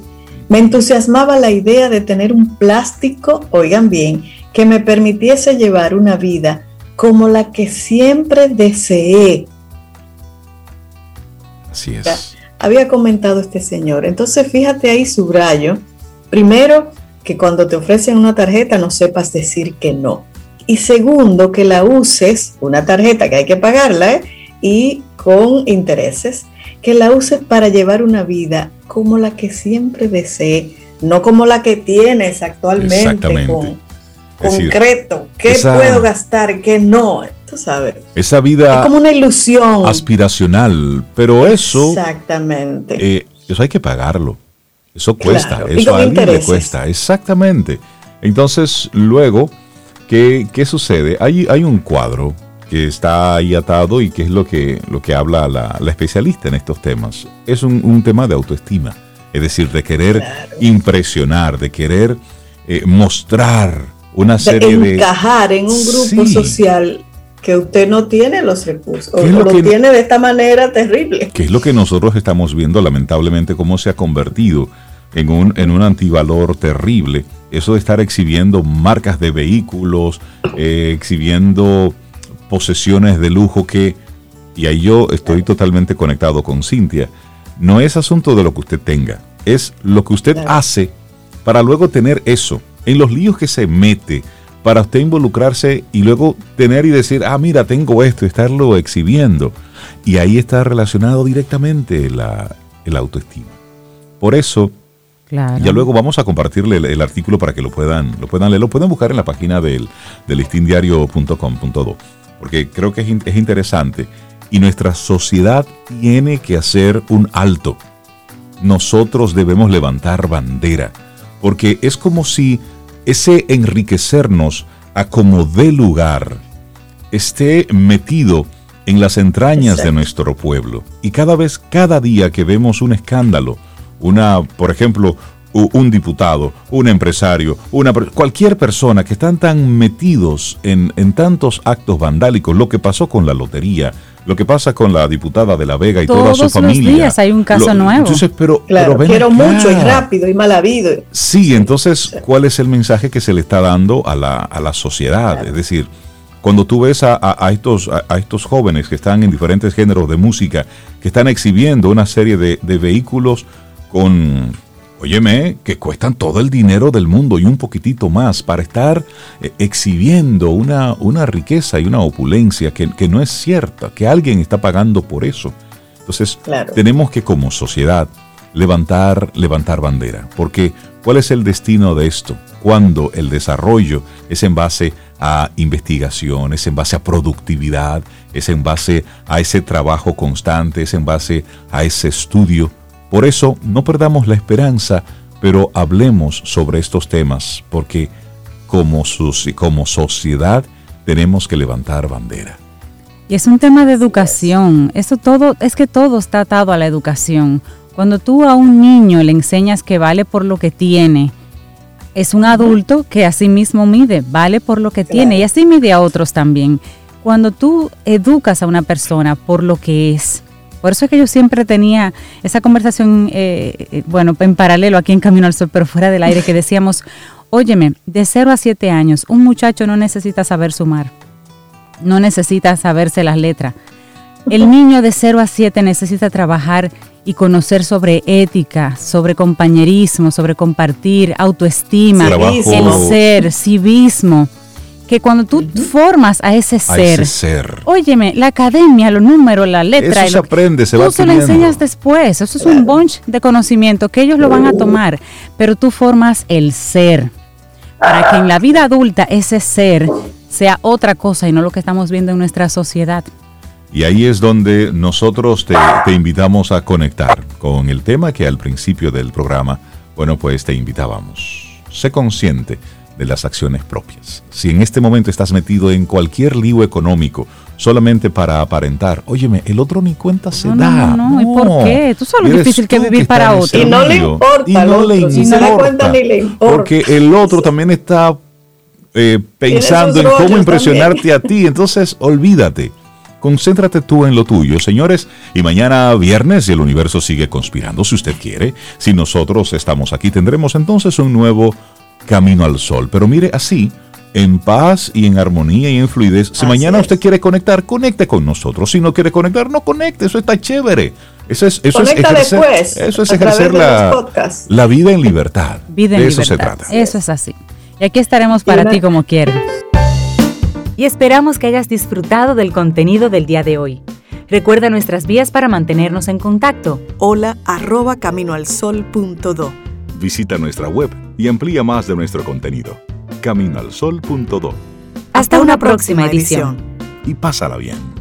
Me entusiasmaba la idea de tener un plástico, oigan bien, que me permitiese llevar una vida como la que siempre deseé. Así es. había comentado este señor. Entonces, fíjate ahí subrayo. Primero, que cuando te ofrecen una tarjeta no sepas decir que no. Y segundo, que la uses, una tarjeta que hay que pagarla, ¿eh? y con intereses, que la uses para llevar una vida como la que siempre deseé, no como la que tienes actualmente con concreto, qué puedo gastar, qué no. Tú sabes. Esa vida. Es como una ilusión. Aspiracional. Pero eso. Exactamente. Eh, eso hay que pagarlo. Eso cuesta. Eso a alguien le cuesta. Exactamente. Entonces, luego, ¿qué, qué sucede? Hay, hay un cuadro que está ahí atado y que es lo que, lo que habla la, especialista en estos temas. Es un, tema de autoestima. Es decir, de querer impresionar, de querer eh, mostrar una serie de... Encajar en un grupo social que usted no tiene los recursos, o lo, tiene de esta manera terrible. Que es lo que nosotros estamos viendo lamentablemente cómo se ha convertido en un, en un antivalor terrible eso de estar exhibiendo marcas de vehículos, eh, exhibiendo posesiones de lujo que, y ahí yo estoy totalmente conectado con Cintia, no es asunto de lo que usted tenga, es lo que usted hace para luego tener eso, en los líos que se mete, para usted involucrarse y luego tener y decir, ah, mira, tengo esto, y estarlo exhibiendo. Y ahí está relacionado directamente la, el autoestima. Por eso, ya luego vamos a compartirle el, artículo para que lo puedan, lo puedan leer, lo pueden buscar en la página del, del listindiario.com.do, porque creo que es, es interesante y nuestra sociedad tiene que hacer un alto. Nosotros debemos levantar bandera, porque es como si ese enriquecernos a como de lugar esté metido en las entrañas de nuestro pueblo. Y cada vez, cada día que vemos un escándalo, una, por ejemplo, un diputado, un empresario, una, cualquier persona que están tan metidos en, en tantos actos vandálicos, lo que pasó con la lotería, lo que pasa con la diputada de La Vega y toda su familia. Todos los días hay un caso nuevo. pero, claro, quiero mucho y rápido y mal habido. Sí, entonces, ¿cuál es el mensaje que se le está dando a la, a la sociedad? Es decir, cuando tú ves a, a, estos, a, estos jóvenes que están en diferentes géneros de música, que están exhibiendo una serie de, de vehículos con óyeme, que cuestan todo el dinero del mundo y un poquitito más para estar eh, exhibiendo una, una, riqueza y una opulencia que, no es cierta, que alguien está pagando por eso. Entonces, tenemos que como sociedad levantar, levantar bandera, porque ¿cuál es el destino de esto? Cuando el desarrollo es en base a investigación, es en base a productividad, es en base a ese trabajo constante, es en base a ese estudio por eso no perdamos la esperanza, pero hablemos sobre estos temas, porque como, como sociedad tenemos que levantar bandera. Y es un tema de educación. Eso todo, es que todo está atado a la educación. Cuando tú a un niño le enseñas que vale por lo que tiene, es un adulto que así mismo mide, vale por lo que tiene y así mide a otros también. Cuando tú educas a una persona por lo que es, por eso es que yo siempre tenía esa conversación, eh, eh, bueno, en paralelo aquí en Camino al Sol, pero fuera del aire, que decíamos, óyeme, de 0 a 7 años, un muchacho no necesita saber sumar, no necesita saberse las letras. El niño de 0 a 7 necesita trabajar y conocer sobre ética, sobre compañerismo, sobre compartir, autoestima, el ser, civismo que cuando tú formas a ese ser, a ese ser, óyeme, la academia, los números, la letra, eso se aprende, se va Tú se lo enseñas después, eso es un bunch de conocimiento que ellos lo van a tomar, pero tú formas el ser. Para que en la vida adulta ese ser sea otra cosa y no lo que estamos viendo en nuestra sociedad. Y ahí es donde nosotros te, te invitamos a conectar con el tema que al principio del programa, bueno, pues te invitábamos. Sé consciente de las acciones propias. Si en este momento estás metido en cualquier lío económico solamente para aparentar, óyeme, el otro ni cuenta se da. No, no, ¿y por qué? Tú sabes lo difícil que vivir para otro. Y no le importa. Y no le importa. ni le importa. Porque el otro también está eh, pensando en cómo impresionarte a ti. Entonces, olvídate. Concéntrate tú en lo tuyo, señores. Y mañana viernes, y el universo sigue conspirando, si usted quiere. Si nosotros estamos aquí, tendremos entonces un nuevo camino al sol. Pero mire así, en paz y en armonía y en fluidez. Si mañana usted quiere conectar, conecte con nosotros. Si no quiere conectar, no conecte. Eso está chévere. Eso es, eso es ejercer, eso es ejercer la, la, vida en libertad. Vida en de eso se trata. Eso es así. Y aquí estaremos para ti como quieras. Y esperamos que hayas disfrutado del contenido del día de hoy. Recuerda nuestras vías para mantenernos en contacto. Hola arroba caminoalsol.do Visita nuestra web y amplía más de nuestro contenido. Caminoalsol.do. Hasta una próxima edición. Y pásala bien.